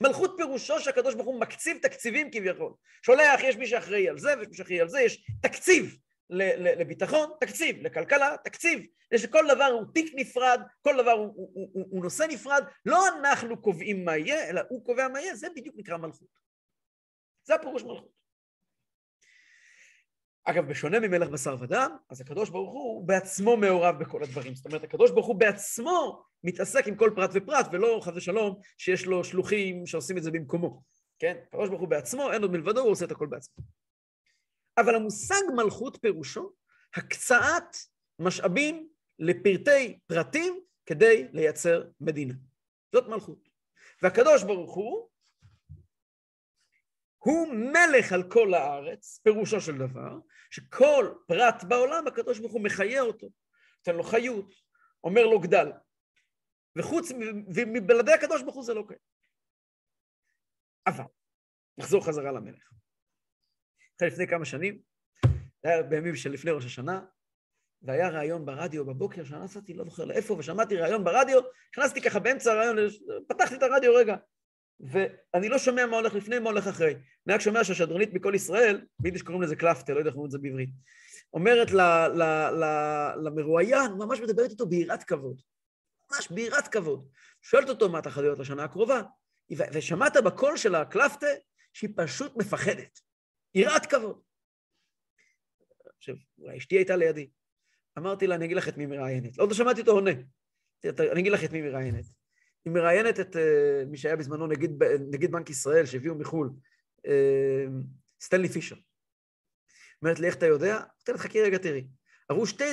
מלכות פירושו שהקדוש ברוך הוא מקציב תקציבים כביכול. שולח, יש מי שאחראי על זה ויש מי שאחראי על זה, יש תקציב. לביטחון, תקציב, לכלכלה, תקציב. יש כל דבר הוא תיק נפרד, כל דבר הוא, הוא, הוא, הוא נושא נפרד, לא אנחנו קובעים מה יהיה, אלא הוא קובע מה יהיה, זה בדיוק נקרא מלכות. זה הפירוש מלכות. אגב, בשונה ממלך בשר ודם, אז הקדוש ברוך הוא בעצמו מעורב בכל הדברים. זאת אומרת, הקדוש ברוך הוא בעצמו מתעסק עם כל פרט ופרט, ולא חס ושלום שיש לו שלוחים שעושים את זה במקומו. כן? הקדוש ברוך הוא בעצמו, אין עוד מלבדו, הוא עושה את הכל בעצמו. אבל המושג מלכות פירושו הקצאת משאבים לפרטי פרטים כדי לייצר מדינה. זאת מלכות. והקדוש ברוך הוא, הוא מלך על כל הארץ, פירושו של דבר, שכל פרט בעולם הקדוש ברוך הוא מחיה אותו, נותן לו חיות, אומר לו גדל. וחוץ, ומבלעדי הקדוש ברוך הוא זה לא קיים. אבל, נחזור חזרה למלך. אחרי לפני כמה שנים, זה היה בימים של לפני ראש השנה, והיה ראיון ברדיו בבוקר, שנסעתי, לא זוכר לאיפה, ושמעתי ראיון ברדיו, נכנסתי ככה באמצע הראיון, פתחתי את הרדיו רגע, ואני לא שומע מה הולך לפני, מה הולך אחרי. אני רק שומע שהשדרנית מכל ישראל, ביידיש קוראים לזה קלפטה, לא יודע איך אומרים את זה בעברית, אומרת למרואיין, ממש מדברת איתו ביראת כבוד, ממש ביראת כבוד. שואלת אותו מה להיות לשנה הקרובה, ושמעת בקול של הקלפטה שהיא פשוט מפחדת. יראת כבוד. עכשיו, אולי אשתי הייתה לידי. אמרתי לה, אני אגיד לך את מי מראיינת. לא עוד לא שמעתי אותו עונה. אני אגיד לך את מי מראיינת. היא מראיינת את uh, מי שהיה בזמנו נגיד, נגיד בנק ישראל, שהביאו מחו"ל, uh, סטנלי פישר. אומרת לי, איך אתה יודע? אמרתי לה, חכי רגע, תראי. עברו שתי,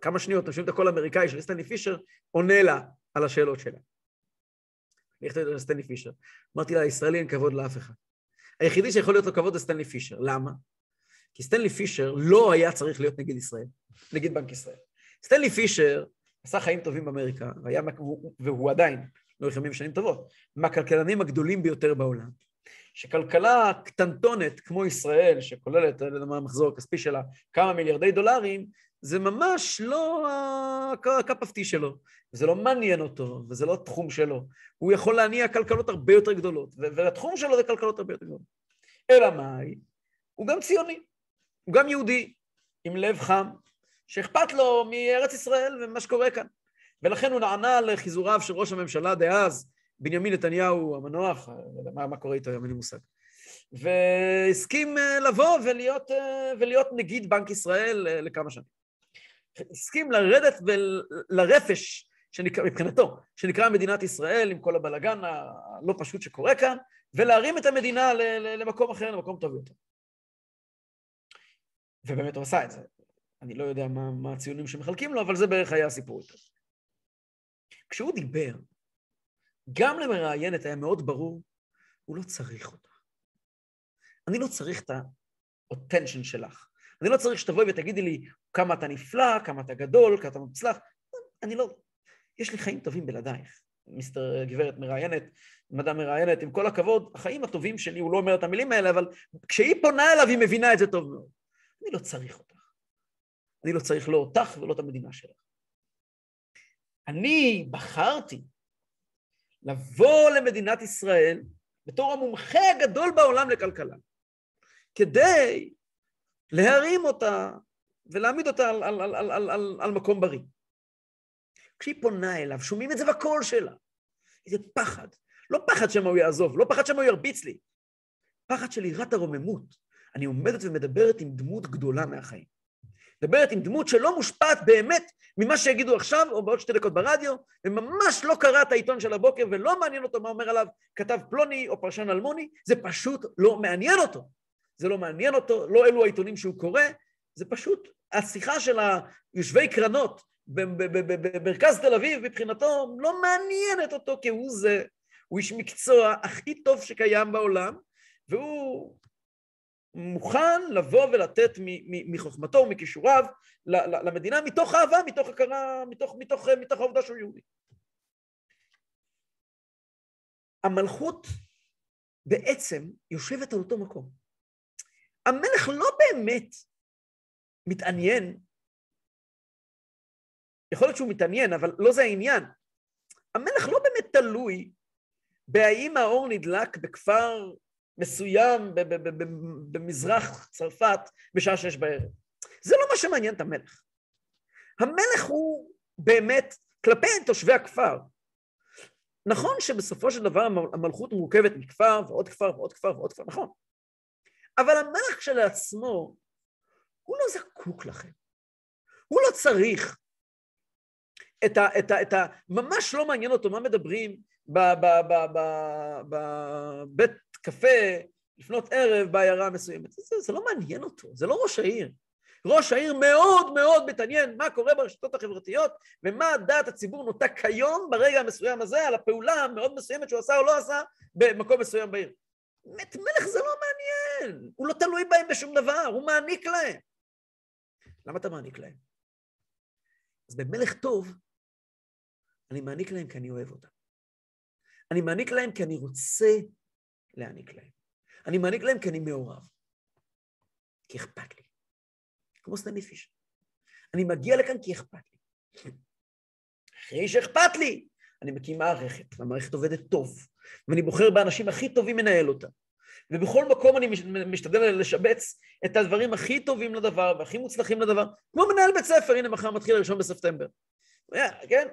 כמה שניות, שומעים את הקול האמריקאי של סטנלי פישר, עונה לה על השאלות שלה. איך אתה יודע סטנלי פישר? אמרתי לה, ישראלי אין כבוד לאף אחד. היחידי שיכול להיות לו כבוד זה סטנלי פישר. למה? כי סטנלי פישר לא היה צריך להיות נגיד ישראל, נגיד בנק ישראל. סטנלי פישר עשה חיים טובים באמריקה, והיה, והוא עדיין, לא ימים שנים טובות, מהכלכלנים הגדולים ביותר בעולם. שכלכלה קטנטונת כמו ישראל, שכוללת, אני לא יודע מה המחזור הכספי שלה, כמה מיליארדי דולרים, זה ממש לא הקפפתי שלו, וזה לא מעניין אותו, וזה לא התחום שלו. הוא יכול להניע כלכלות הרבה יותר גדולות, והתחום שלו זה כלכלות הרבה יותר גדולות. אלא מאי? הוא גם ציוני, הוא גם יהודי, עם לב חם, שאכפת לו מארץ ישראל ומה שקורה כאן. ולכן הוא נענה לחיזוריו של ראש הממשלה דאז, בנימין נתניהו המנוח, לא יודע מה, מה קורה איתו היום, אין לי מושג. והסכים אה, לבוא ולהיות, אה, ולהיות נגיד בנק ישראל אה, לכמה שנים. הסכים לרדת לרפש, שנקרא, מבחינתו, שנקרא מדינת ישראל, עם כל הבלגן הלא פשוט שקורה כאן, ולהרים את המדינה למקום אחר, למקום טוב יותר. ובאמת הוא עשה את זה. אני לא יודע מה, מה הציונים שמחלקים לו, אבל זה בערך היה הסיפור איתו. כשהוא דיבר, גם למראיינת היה מאוד ברור, הוא לא צריך אותה. אני לא צריך את ה-attention שלך. אני לא צריך שתבואי ותגידי לי כמה אתה נפלא, כמה אתה גדול, כמה אתה מוצלח. אני לא... יש לי חיים טובים בלעדייך. מיסטר גברת מראיינת, מדע מראיינת, עם כל הכבוד, החיים הטובים שלי, הוא לא אומר את המילים האלה, אבל כשהיא פונה אליו היא מבינה את זה טוב מאוד. אני לא צריך אותך. אני לא צריך לא אותך ולא את המדינה שלך. אני בחרתי לבוא למדינת ישראל בתור המומחה הגדול בעולם לכלכלה, כדי להרים אותה ולהעמיד אותה על, על, על, על, על, על, על מקום בריא. כשהיא פונה אליו, שומעים את זה בקול שלה. איזה פחד. לא פחד שמא הוא יעזוב, לא פחד שמא הוא ירביץ לי. פחד של יראת הרוממות. אני עומדת ומדברת עם דמות גדולה מהחיים. מדברת עם דמות שלא מושפעת באמת ממה שיגידו עכשיו או בעוד שתי דקות ברדיו, וממש לא קרא את העיתון של הבוקר ולא מעניין אותו מה אומר עליו כתב פלוני או פרשן אלמוני, זה פשוט לא מעניין אותו. זה לא מעניין אותו, לא אלו העיתונים שהוא קורא, זה פשוט השיחה של היושבי קרנות במרכז תל אביב מבחינתו לא מעניינת אותו כהוא זה. הוא איש מקצוע הכי טוב שקיים בעולם, והוא מוכן לבוא ולתת מחוכמתו ומכישוריו למדינה מתוך אהבה, מתוך הכרה, מתוך, מתוך, מתוך העובדה שהוא יהודי. המלכות בעצם יושבת על אותו מקום. המלך לא באמת מתעניין, יכול להיות שהוא מתעניין, אבל לא זה העניין. המלך לא באמת תלוי בהאם האור נדלק בכפר מסוים במזרח צרפת בשעה שש בערב. זה לא מה שמעניין את המלך. המלך הוא באמת כלפי תושבי הכפר. נכון שבסופו של דבר המלכות מורכבת מכפר ועוד כפר ועוד כפר ועוד כפר, נכון. אבל המלך כשלעצמו, הוא לא זקוק לכם. הוא לא צריך את ה... את ה, את ה ממש לא מעניין אותו מה מדברים בבית קפה לפנות ערב בעיירה מסוימת. זה, זה לא מעניין אותו, זה לא ראש העיר. ראש העיר מאוד מאוד מתעניין מה קורה ברשתות החברתיות ומה דעת הציבור נוטה כיום ברגע המסוים הזה על הפעולה המאוד מסוימת שהוא עשה או לא עשה במקום מסוים בעיר. את מלך זה לא מעניין, הוא לא תלוי בהם בשום דבר, הוא מעניק להם. למה אתה מעניק להם? אז במלך טוב, אני מעניק להם כי אני אוהב אותם. אני מעניק להם כי אני רוצה להעניק להם. אני מעניק להם כי אני מעורב. כי אכפת לי. כמו סטנלי פישר. אני מגיע לכאן כי אכפת לי. אחרי שאכפת לי, אני מקים מערכת, והמערכת עובדת טוב, ואני בוחר באנשים הכי טובים לנהל אותה. ובכל מקום אני משתדל לשבץ את הדברים הכי טובים לדבר והכי מוצלחים לדבר, כמו מנהל בית ספר, הנה מחר מתחיל הראשון בספטמבר. כן?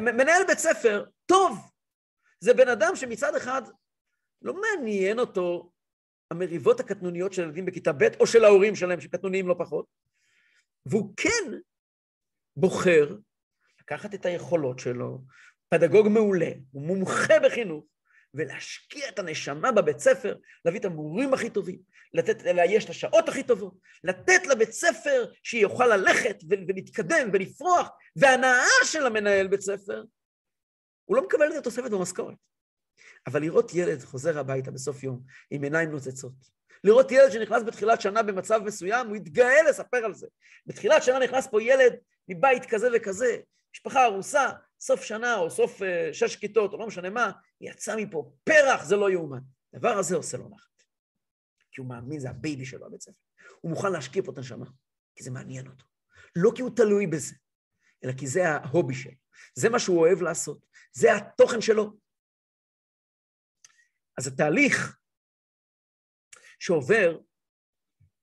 מנהל בית ספר, טוב, זה בן אדם שמצד אחד לא מעניין אותו המריבות הקטנוניות של ילדים בכיתה ב' או של ההורים שלהם, שקטנוניים לא פחות, והוא כן בוחר לקחת את היכולות שלו, פדגוג מעולה, הוא מומחה בחינוך, ולהשקיע את הנשמה בבית ספר, להביא את המורים הכי טובים, לתת, לאייש את השעות הכי טובות, לתת לבית ספר שיוכל ללכת ולהתקדם ולפרוח, והנאה של המנהל בית ספר, הוא לא מקבל את התוספת במשכורת. אבל לראות ילד חוזר הביתה בסוף יום עם עיניים נוצצות, לראות ילד שנכנס בתחילת שנה במצב מסוים, הוא יתגאה לספר על זה. בתחילת שנה נכנס פה ילד מבית כזה וכזה, משפחה הרוסה, סוף שנה או סוף אה, שש כיתות או לא משנה מה, יצא מפה פרח, זה לא יאומן. הדבר הזה עושה לו נחת. כי הוא מאמין, זה ה baby שלו, הבית ספר. הוא מוכן להשקיע פה את הנשמה, כי זה מעניין אותו. לא כי הוא תלוי בזה, אלא כי זה ה hobby שלו. זה מה שהוא אוהב לעשות. זה התוכן שלו. אז התהליך שעובר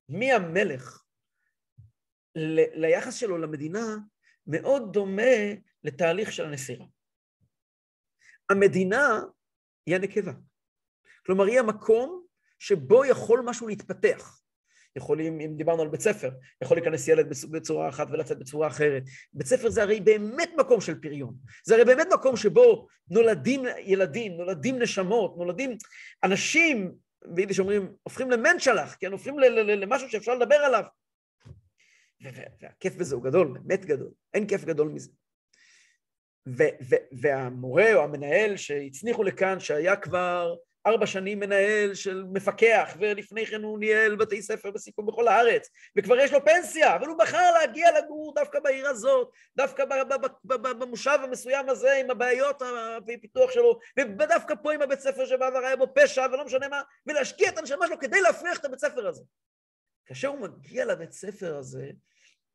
מהמלך ליחס שלו למדינה מאוד דומה לתהליך של הנסירה. המדינה היא הנקבה. כלומר, היא המקום שבו יכול משהו להתפתח. יכולים, אם דיברנו על בית ספר, יכול להיכנס ילד בצורה אחת ולצאת בצורה אחרת. בית ספר זה הרי באמת מקום של פריון. זה הרי באמת מקום שבו נולדים ילדים, נולדים נשמות, נולדים אנשים, ביידיש אומרים, הופכים למנשלח, כן? הופכים למשהו שאפשר לדבר עליו. והכיף בזה הוא גדול, באמת גדול. אין כיף גדול מזה. והמורה או המנהל שהצניחו לכאן, שהיה כבר ארבע שנים מנהל של מפקח, ולפני כן הוא ניהל בתי ספר בסיכון בכל הארץ, וכבר יש לו פנסיה, אבל הוא בחר להגיע לגור דווקא בעיר הזאת, דווקא במושב המסוים הזה עם הבעיות הפיתוח שלו, ודווקא פה עם הבית ספר שבעבר היה בו פשע ולא משנה מה, ולהשקיע את הנשמה שלו כדי להפריח את הבית ספר הזה. כאשר הוא מגיע לבית ספר הזה,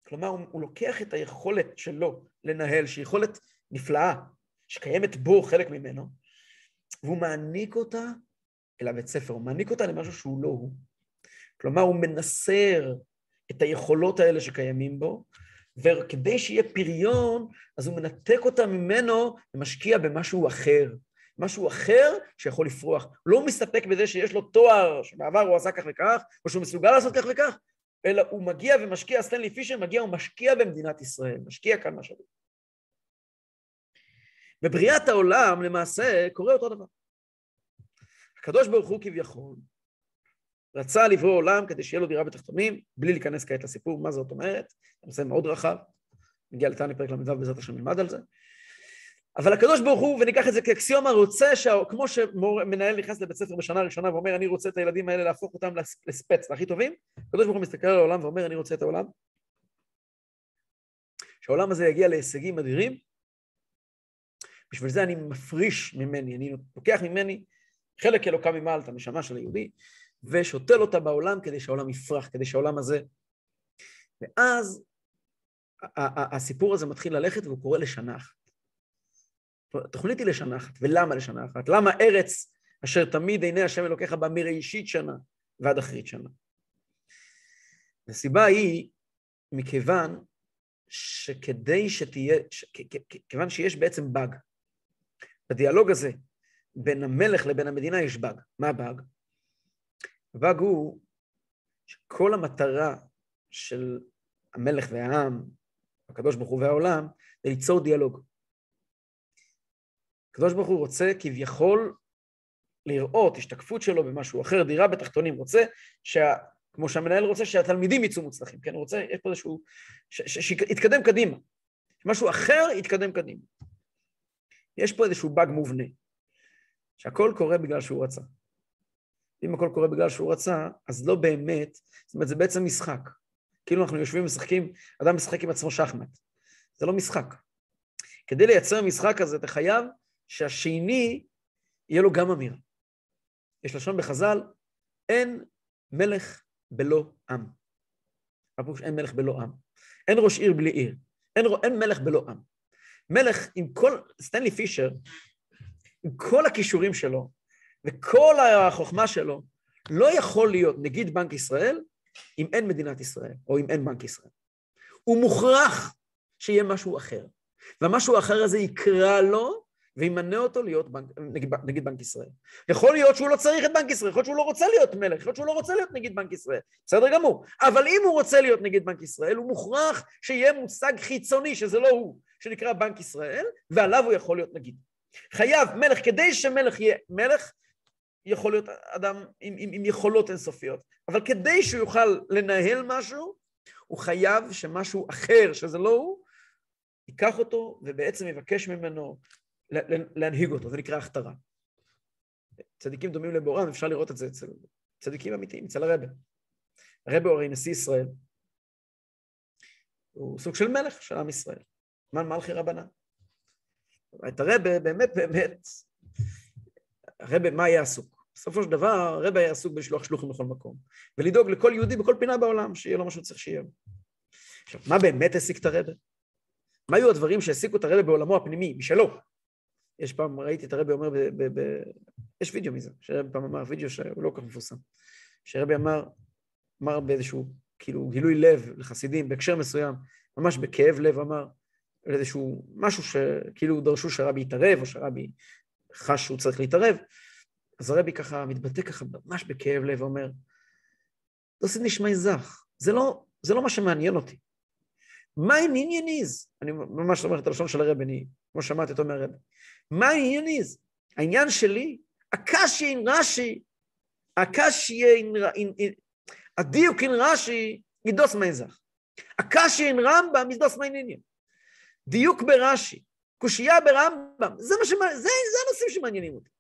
כלומר הוא, הוא לוקח את היכולת שלו לנהל, שהיא יכולת נפלאה, שקיימת בו חלק ממנו, והוא מעניק אותה אל הבית ספר, הוא מעניק אותה למשהו שהוא לא הוא. כלומר, הוא מנסר את היכולות האלה שקיימים בו, וכדי שיהיה פריון, אז הוא מנתק אותה ממנו ומשקיע במשהו אחר. משהו אחר שיכול לפרוח. לא מסתפק בזה שיש לו תואר, שבעבר הוא עשה כך וכך, או שהוא מסוגל לעשות כך וכך, אלא הוא מגיע ומשקיע, סטנלי פישר מגיע ומשקיע במדינת ישראל, משקיע כאן משאבים. בבריאת העולם למעשה קורה אותו דבר. הקדוש ברוך הוא כביכול רצה לברוא עולם כדי שיהיה לו דירה בתחתונים, בלי להיכנס כעת לסיפור, מה זאת אומרת, זה מאוד רחב, נגיע לתניא פרק ל"ו בעזרת השם נלמד על זה. אבל הקדוש ברוך הוא, וניקח את זה כאקסיומה, רוצה, כמו שמנהל נכנס לבית ספר בשנה הראשונה ואומר, אני רוצה את הילדים האלה להפוך אותם לספץ, להכי טובים, הקדוש ברוך הוא מסתכל על העולם ואומר, אני רוצה את העולם. שהעולם הזה יגיע להישגים אדירים, בשביל זה אני מפריש ממני, אני לוקח ממני חלק אלוקה ממעל, את הנשמה של היהודי, ושותל אותה בעולם כדי שהעולם יפרח, כדי שהעולם הזה... ואז הסיפור הזה מתחיל ללכת והוא קורא לשנה אחת. התוכנית היא לשנה אחת, ולמה לשנה אחת? למה ארץ אשר תמיד עיני השם אלוקיך בה מראשית שנה ועד אחרית שנה? הסיבה היא מכיוון שכדי שתהיה, כיוון שיש בעצם באג. בדיאלוג הזה בין המלך לבין המדינה יש באג. מה הבאג? הבאג הוא שכל המטרה של המלך והעם, הקדוש ברוך הוא והעולם, זה ליצור דיאלוג. הקדוש ברוך הוא רוצה כביכול לראות השתקפות שלו במשהו אחר, דירה בתחתונים, רוצה שה... כמו שהמנהל רוצה שהתלמידים יצאו מוצלחים, כן? הוא רוצה, יש פה איזשהו... שיתקדם קדימה. משהו אחר יתקדם קדימה. יש פה איזשהו באג מובנה, שהכל קורה בגלל שהוא רצה. אם הכל קורה בגלל שהוא רצה, אז לא באמת, זאת אומרת, זה בעצם משחק. כאילו אנחנו יושבים ומשחקים, אדם משחק עם עצמו שחמט. זה לא משחק. כדי לייצר משחק כזה, אתה חייב שהשני יהיה לו גם אמיר. יש לשון בחז"ל, אין מלך בלא עם. מה פירוש אין מלך בלא עם? אין ראש עיר בלי עיר. אין, אין מלך בלא עם. מלך עם כל, סטנלי פישר, עם כל הכישורים שלו וכל החוכמה שלו, לא יכול להיות נגיד בנק ישראל אם אין מדינת ישראל, או אם אין בנק ישראל. הוא מוכרח שיהיה משהו אחר. והמשהו האחר הזה יקרא לו וימנה אותו להיות בנק, נגיד, נגיד בנק ישראל. יכול להיות שהוא לא צריך את בנק ישראל, יכול להיות שהוא לא רוצה להיות מלך, יכול להיות שהוא לא רוצה להיות נגיד בנק ישראל, בסדר גמור. אבל אם הוא רוצה להיות נגיד בנק ישראל, הוא מוכרח שיהיה מושג חיצוני, שזה לא הוא, שנקרא בנק ישראל, ועליו הוא יכול להיות נגיד. חייב מלך, כדי שמלך יהיה מלך, יכול להיות אדם עם, עם, עם יכולות אינסופיות, אבל כדי שהוא יוכל לנהל משהו, הוא חייב שמשהו אחר, שזה לא הוא, ייקח אותו ובעצם יבקש ממנו להנהיג אותו, זה נקרא הכתרה. צדיקים דומים לבורם, אפשר לראות את זה אצל צדיקים אמיתיים, אצל הרבה. הרבה הוא הרי נשיא ישראל. הוא סוג של מלך של עם ישראל. מן מלכי רבנן. את הרבה באמת באמת, הרבה מה היה עסוק? בסופו של דבר הרבה היה עסוק בלשלוח שלוחים לכל מקום, ולדאוג לכל יהודי בכל פינה בעולם שיהיה לו מה שהוא צריך שיהיה. עכשיו, מה באמת העסיק את הרבה? מה היו הדברים שהעסיקו את הרבה בעולמו הפנימי, משלו? יש פעם, ראיתי את הרבי אומר, ב, ב, ב, יש וידאו מזה, שהרבי פעם אמר, וידאו שהוא לא כל כך מפורסם, שהרבי אמר, אמר באיזשהו, כאילו, גילוי לב לחסידים, בהקשר מסוים, ממש בכאב לב אמר, איזשהו משהו שכאילו דרשו שהרבי יתערב, או שהרבי חש שהוא צריך להתערב, אז הרבי ככה מתבטא ככה ממש בכאב לב, אומר, לא עושה נשמע זך, זה לא, זה לא מה שמעניין אותי. מה ענייניז? אני ממש אומר את הלשון של הרבי, אני, כמו שמעתי אותו מהרבי. מה הענייניז? העניין שלי, הקשי אין רש"י, הקשי אין, הדיוק אין רש"י, ידוס מייזך. הקשי אין רמב"ם, ידוס מעניינים. דיוק ברש"י, קושייה ברמב"ם, זה מה שמעניין, זה, זה הנושאים שמעניינים אותי.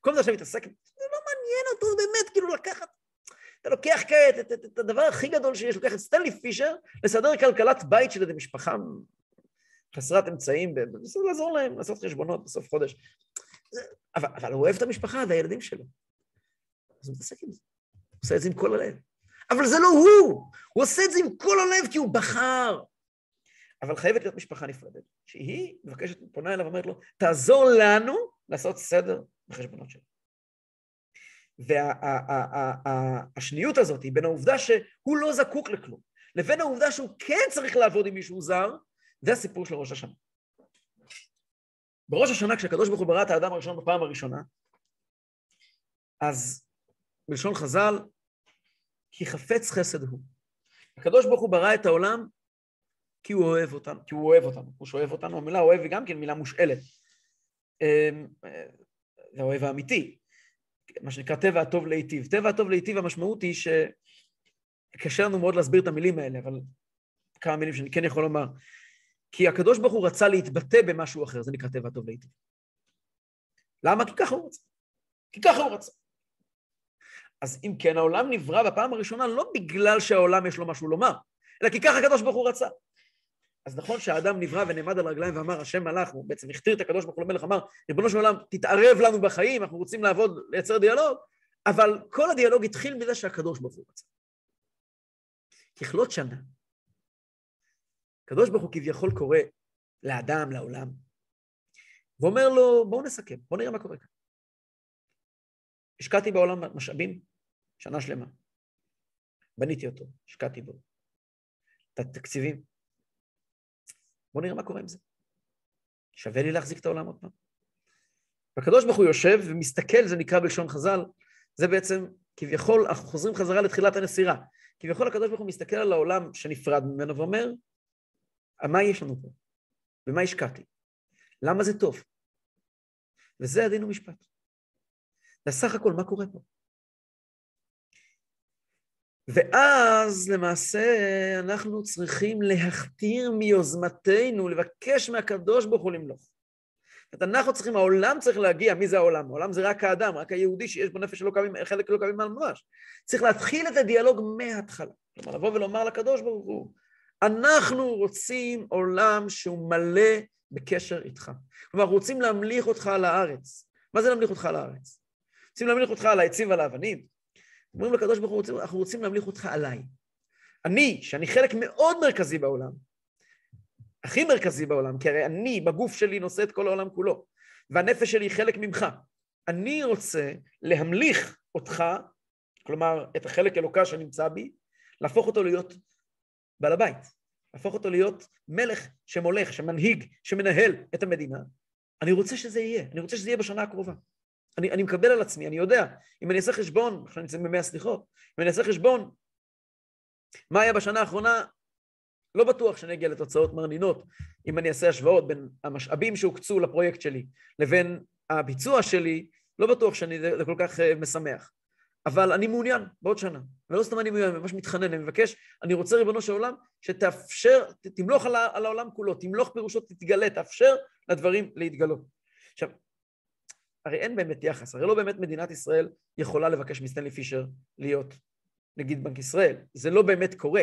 כל זה עכשיו מתעסק, זה לא מעניין אותו באמת, כאילו לקחת, אתה לוקח כעת את, את, את הדבר הכי גדול שיש, לוקח את סטנלי פישר, לסדר כלכלת בית של איזה משפחה חסרת אמצעים, בסוף לעזור להם, לעשות חשבונות בסוף חודש. אבל, אבל הוא אוהב את המשפחה והילדים שלו. אז הוא מתעסק עם זה. הוא עושה את זה עם כל הלב. אבל זה לא הוא! הוא עושה את זה עם כל הלב כי הוא בחר. אבל חייבת להיות משפחה נפרדת, שהיא מבקשת, פונה אליו ואומרת לו, תעזור לנו לעשות סדר בחשבונות שלנו. והשניות הזאת בין העובדה שהוא לא זקוק לכלום, לבין העובדה שהוא כן צריך לעבוד עם מישהו זר, זה הסיפור של ראש השנה. בראש השנה, כשהקדוש ברוך הוא ברא את האדם הראשון בפעם הראשונה, אז בלשון חז"ל, כי חפץ חסד הוא. הקדוש ברוך הוא ברא את העולם כי הוא אוהב אותנו, כי הוא אוהב אותנו. הוא שאוהב אותנו, המילה אוהב היא גם כן מילה מושאלת. אמ, זה האוהב האמיתי, מה שנקרא טבע הטוב להיטיב. טבע הטוב להיטיב, המשמעות היא שקשה לנו מאוד להסביר את המילים האלה, אבל כמה מילים שאני כן יכול לומר. כי הקדוש ברוך הוא רצה להתבטא במשהו אחר, זה נקרא טבע הטוב להיטיב. למה? כי ככה הוא רצה. כי ככה הוא רצה. אז אם כן, העולם נברא בפעם הראשונה לא בגלל שהעולם יש לו משהו לומר, אלא כי ככה הקדוש ברוך הוא רצה. אז נכון שהאדם נברא ונעמד על רגליים ואמר, השם מלאך, הוא בעצם הכתיר את הקדוש ברוך הוא למלך, אמר, ריבונו של עולם, תתערב לנו בחיים, אנחנו רוצים לעבוד, לייצר דיאלוג, אבל כל הדיאלוג התחיל מזה שהקדוש ברוך הוא רצה. ככלות שנה, הקדוש ברוך הוא כביכול קורא לאדם, לעולם, ואומר לו, בואו נסכם, בואו נראה מה קורה כאן. השקעתי בעולם משאבים שנה שלמה. בניתי אותו, השקעתי בו. את התקציבים. בואו נראה מה קורה עם זה. שווה לי להחזיק את העולם עוד פעם. והקדוש ברוך הוא יושב ומסתכל, זה נקרא בלשון חז"ל, זה בעצם, כביכול, אנחנו חוזרים חזרה לתחילת הנסירה. כביכול הקדוש ברוך הוא מסתכל על העולם שנפרד ממנו ואומר, מה יש לנו פה? במה השקעתי? למה זה טוב? וזה הדין ומשפט. בסך הכל, מה קורה פה? ואז למעשה אנחנו צריכים להכתיר מיוזמתנו, לבקש מהקדוש ברוך הוא למלוך. זאת אומרת, אנחנו צריכים, העולם צריך להגיע, מי זה העולם? העולם זה רק האדם, רק היהודי שיש בו נפש שלא קמים, חלק לא קמים ממש. צריך להתחיל את הדיאלוג מההתחלה. כלומר, לבוא ולומר לקדוש ברוך הוא, אנחנו רוצים עולם שהוא מלא בקשר איתך. כלומר, רוצים להמליך אותך על הארץ. מה זה להמליך אותך על הארץ? רוצים להמליך אותך על העצים ועל האבנים. אומרים לקדוש ברוך הוא, אנחנו רוצים להמליך אותך עליי. אני, שאני חלק מאוד מרכזי בעולם, הכי מרכזי בעולם, כי הרי אני בגוף שלי נושא את כל העולם כולו, והנפש שלי היא חלק ממך. אני רוצה להמליך אותך, כלומר, את החלק אלוקה שנמצא בי, להפוך אותו להיות בעל הבית, להפוך אותו להיות מלך שמולך, שמנהיג, שמנהל את המדינה. אני רוצה שזה יהיה, אני רוצה שזה יהיה בשנה הקרובה. אני, אני מקבל על עצמי, אני יודע, אם אני אעשה חשבון, עכשיו נמצאים במאה סליחות, אם אני אעשה חשבון, מה היה בשנה האחרונה, לא בטוח שאני אגיע לתוצאות מרנינות אם אני אעשה השוואות בין המשאבים שהוקצו לפרויקט שלי לבין הביצוע שלי, לא בטוח שאני זה, כל כך uh, משמח. אבל אני מעוניין בעוד שנה, ולא סתם אני מעוניין, אני ממש מתחנן, אני מבקש, אני רוצה, ריבונו של עולם, שתאפשר, תמלוך על העולם כולו, תמלוך פירושו, תתגלה, תאפשר לדברים להתגלות. עכשיו, הרי אין באמת יחס, הרי לא באמת מדינת ישראל יכולה לבקש מסטנלי פישר להיות נגיד בנק ישראל, זה לא באמת קורה,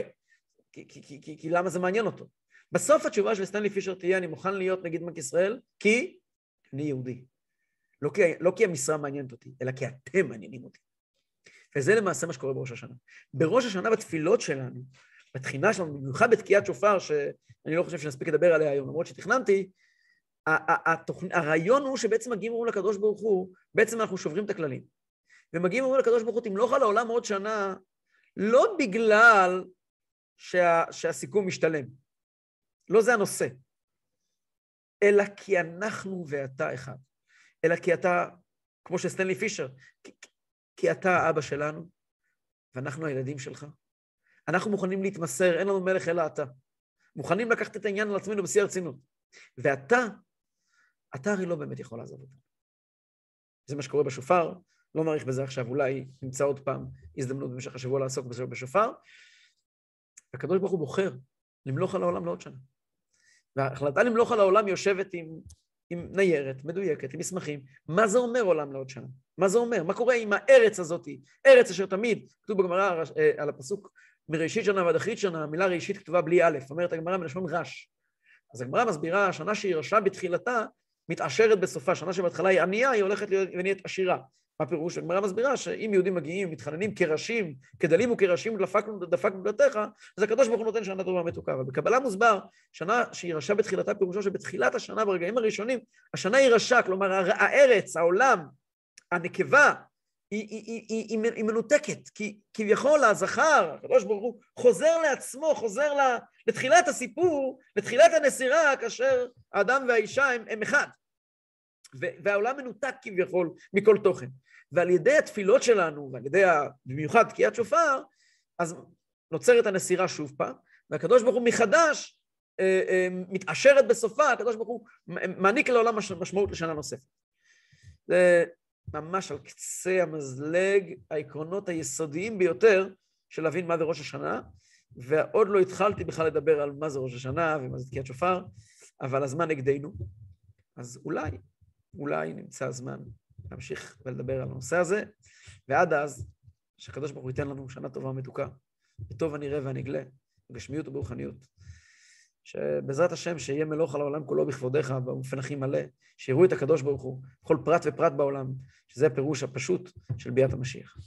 כי, כי, כי, כי, למה זה מעניין אותו? בסוף התשובה של סטנלי פישר תהיה, אני מוכן להיות נגיד בנק ישראל, כי אני יהודי. לא כי, לא כי המשרה מעניינת אותי, אלא כי אתם מעניינים אותי. וזה למעשה מה שקורה בראש השנה. בראש השנה בתפילות שלנו, בתחינה שלנו, במיוחד בתקיעת שופר, שאני לא חושב שנספיק לדבר עליה היום, למרות שתכננתי, הרעיון הוא שבעצם מגיעים ואומרים לקדוש ברוך הוא, בעצם אנחנו שוברים את הכללים. ומגיעים ואומרים לקדוש ברוך הוא, תמלוך על העולם עוד שנה, לא בגלל שה, שהסיכום משתלם, לא זה הנושא, אלא כי אנחנו ואתה אחד. אלא כי אתה, כמו שסטנלי פישר, כי, כי אתה האבא שלנו, ואנחנו הילדים שלך. אנחנו מוכנים להתמסר, אין לנו מלך אלא אתה. מוכנים לקחת את העניין על עצמנו בשיא הרצינות. ואתה אתה הרי לא באמת יכול לעזוב אותם. זה מה שקורה בשופר, לא נאריך בזה עכשיו, אולי נמצא עוד פעם הזדמנות במשך השבוע לעסוק בזה בשופר. הקדוש ברוך הוא בוחר למלוך על העולם לעוד שנה. וההחלטה למלוך על העולם יושבת עם, עם ניירת מדויקת, עם מסמכים. מה זה אומר עולם לעוד שנה? מה זה אומר? מה קורה עם הארץ הזאת? ארץ אשר תמיד, כתוב בגמרא אה, על הפסוק מראשית שנה ועד אחרית שנה, המילה ראשית כתובה בלי א', אומרת הגמרא מלשון רש. אז הגמרא מסבירה, השנה שהיא רשה בתחילתה, מתעשרת בסופה, שנה שבהתחלה היא ענייה, היא הולכת להיות ונהיית עשירה. מה פירוש? הגמרא מסבירה שאם יהודים מגיעים, מתחננים כראשים, כדלים וכראשים דפקנו, דפקנו דלתך, אז הקדוש ברוך הוא נותן שנה טובה מתוקה. אבל בקבלה מוסבר, שנה שהיא רשה בתחילתה, פירושו שבתחילת השנה, ברגעים הראשונים, השנה היא רשה, כלומר הארץ, העולם, הנקבה, היא, היא, היא, היא, היא מנותקת, כי כביכול הזכר, הקדוש ברוך הוא, חוזר לעצמו, חוזר לתחילת הסיפור, לתחילת הנסירה, כאשר האדם והאישה הם, הם אחד. והעולם מנותק כביכול מכל תוכן. ועל ידי התפילות שלנו, ועל ידי, במיוחד תקיעת שופר, אז נוצרת הנסירה שוב פעם, והקדוש ברוך הוא מחדש אה, אה, מתעשרת בסופה, הקדוש ברוך הוא מעניק לעולם משמעות לשנה נוספת. זה ממש על קצה המזלג העקרונות היסודיים ביותר של להבין מה זה ראש השנה, ועוד לא התחלתי בכלל לדבר על מה זה ראש השנה ומה זה תקיעת שופר, אבל הזמן נגדנו. אז אולי, אולי נמצא זמן להמשיך ולדבר על הנושא הזה, ועד אז, שהקדוש ברוך הוא ייתן לנו שנה טובה ומתוקה, בטוב הנראה והנגלה, בגשמיות וברוחניות. שבעזרת השם, שיהיה מלוך על העולם כולו בכבודיך, באופן הכי מלא, שיראו את הקדוש ברוך הוא, כל פרט ופרט בעולם, שזה הפירוש הפשוט של ביאת המשיח.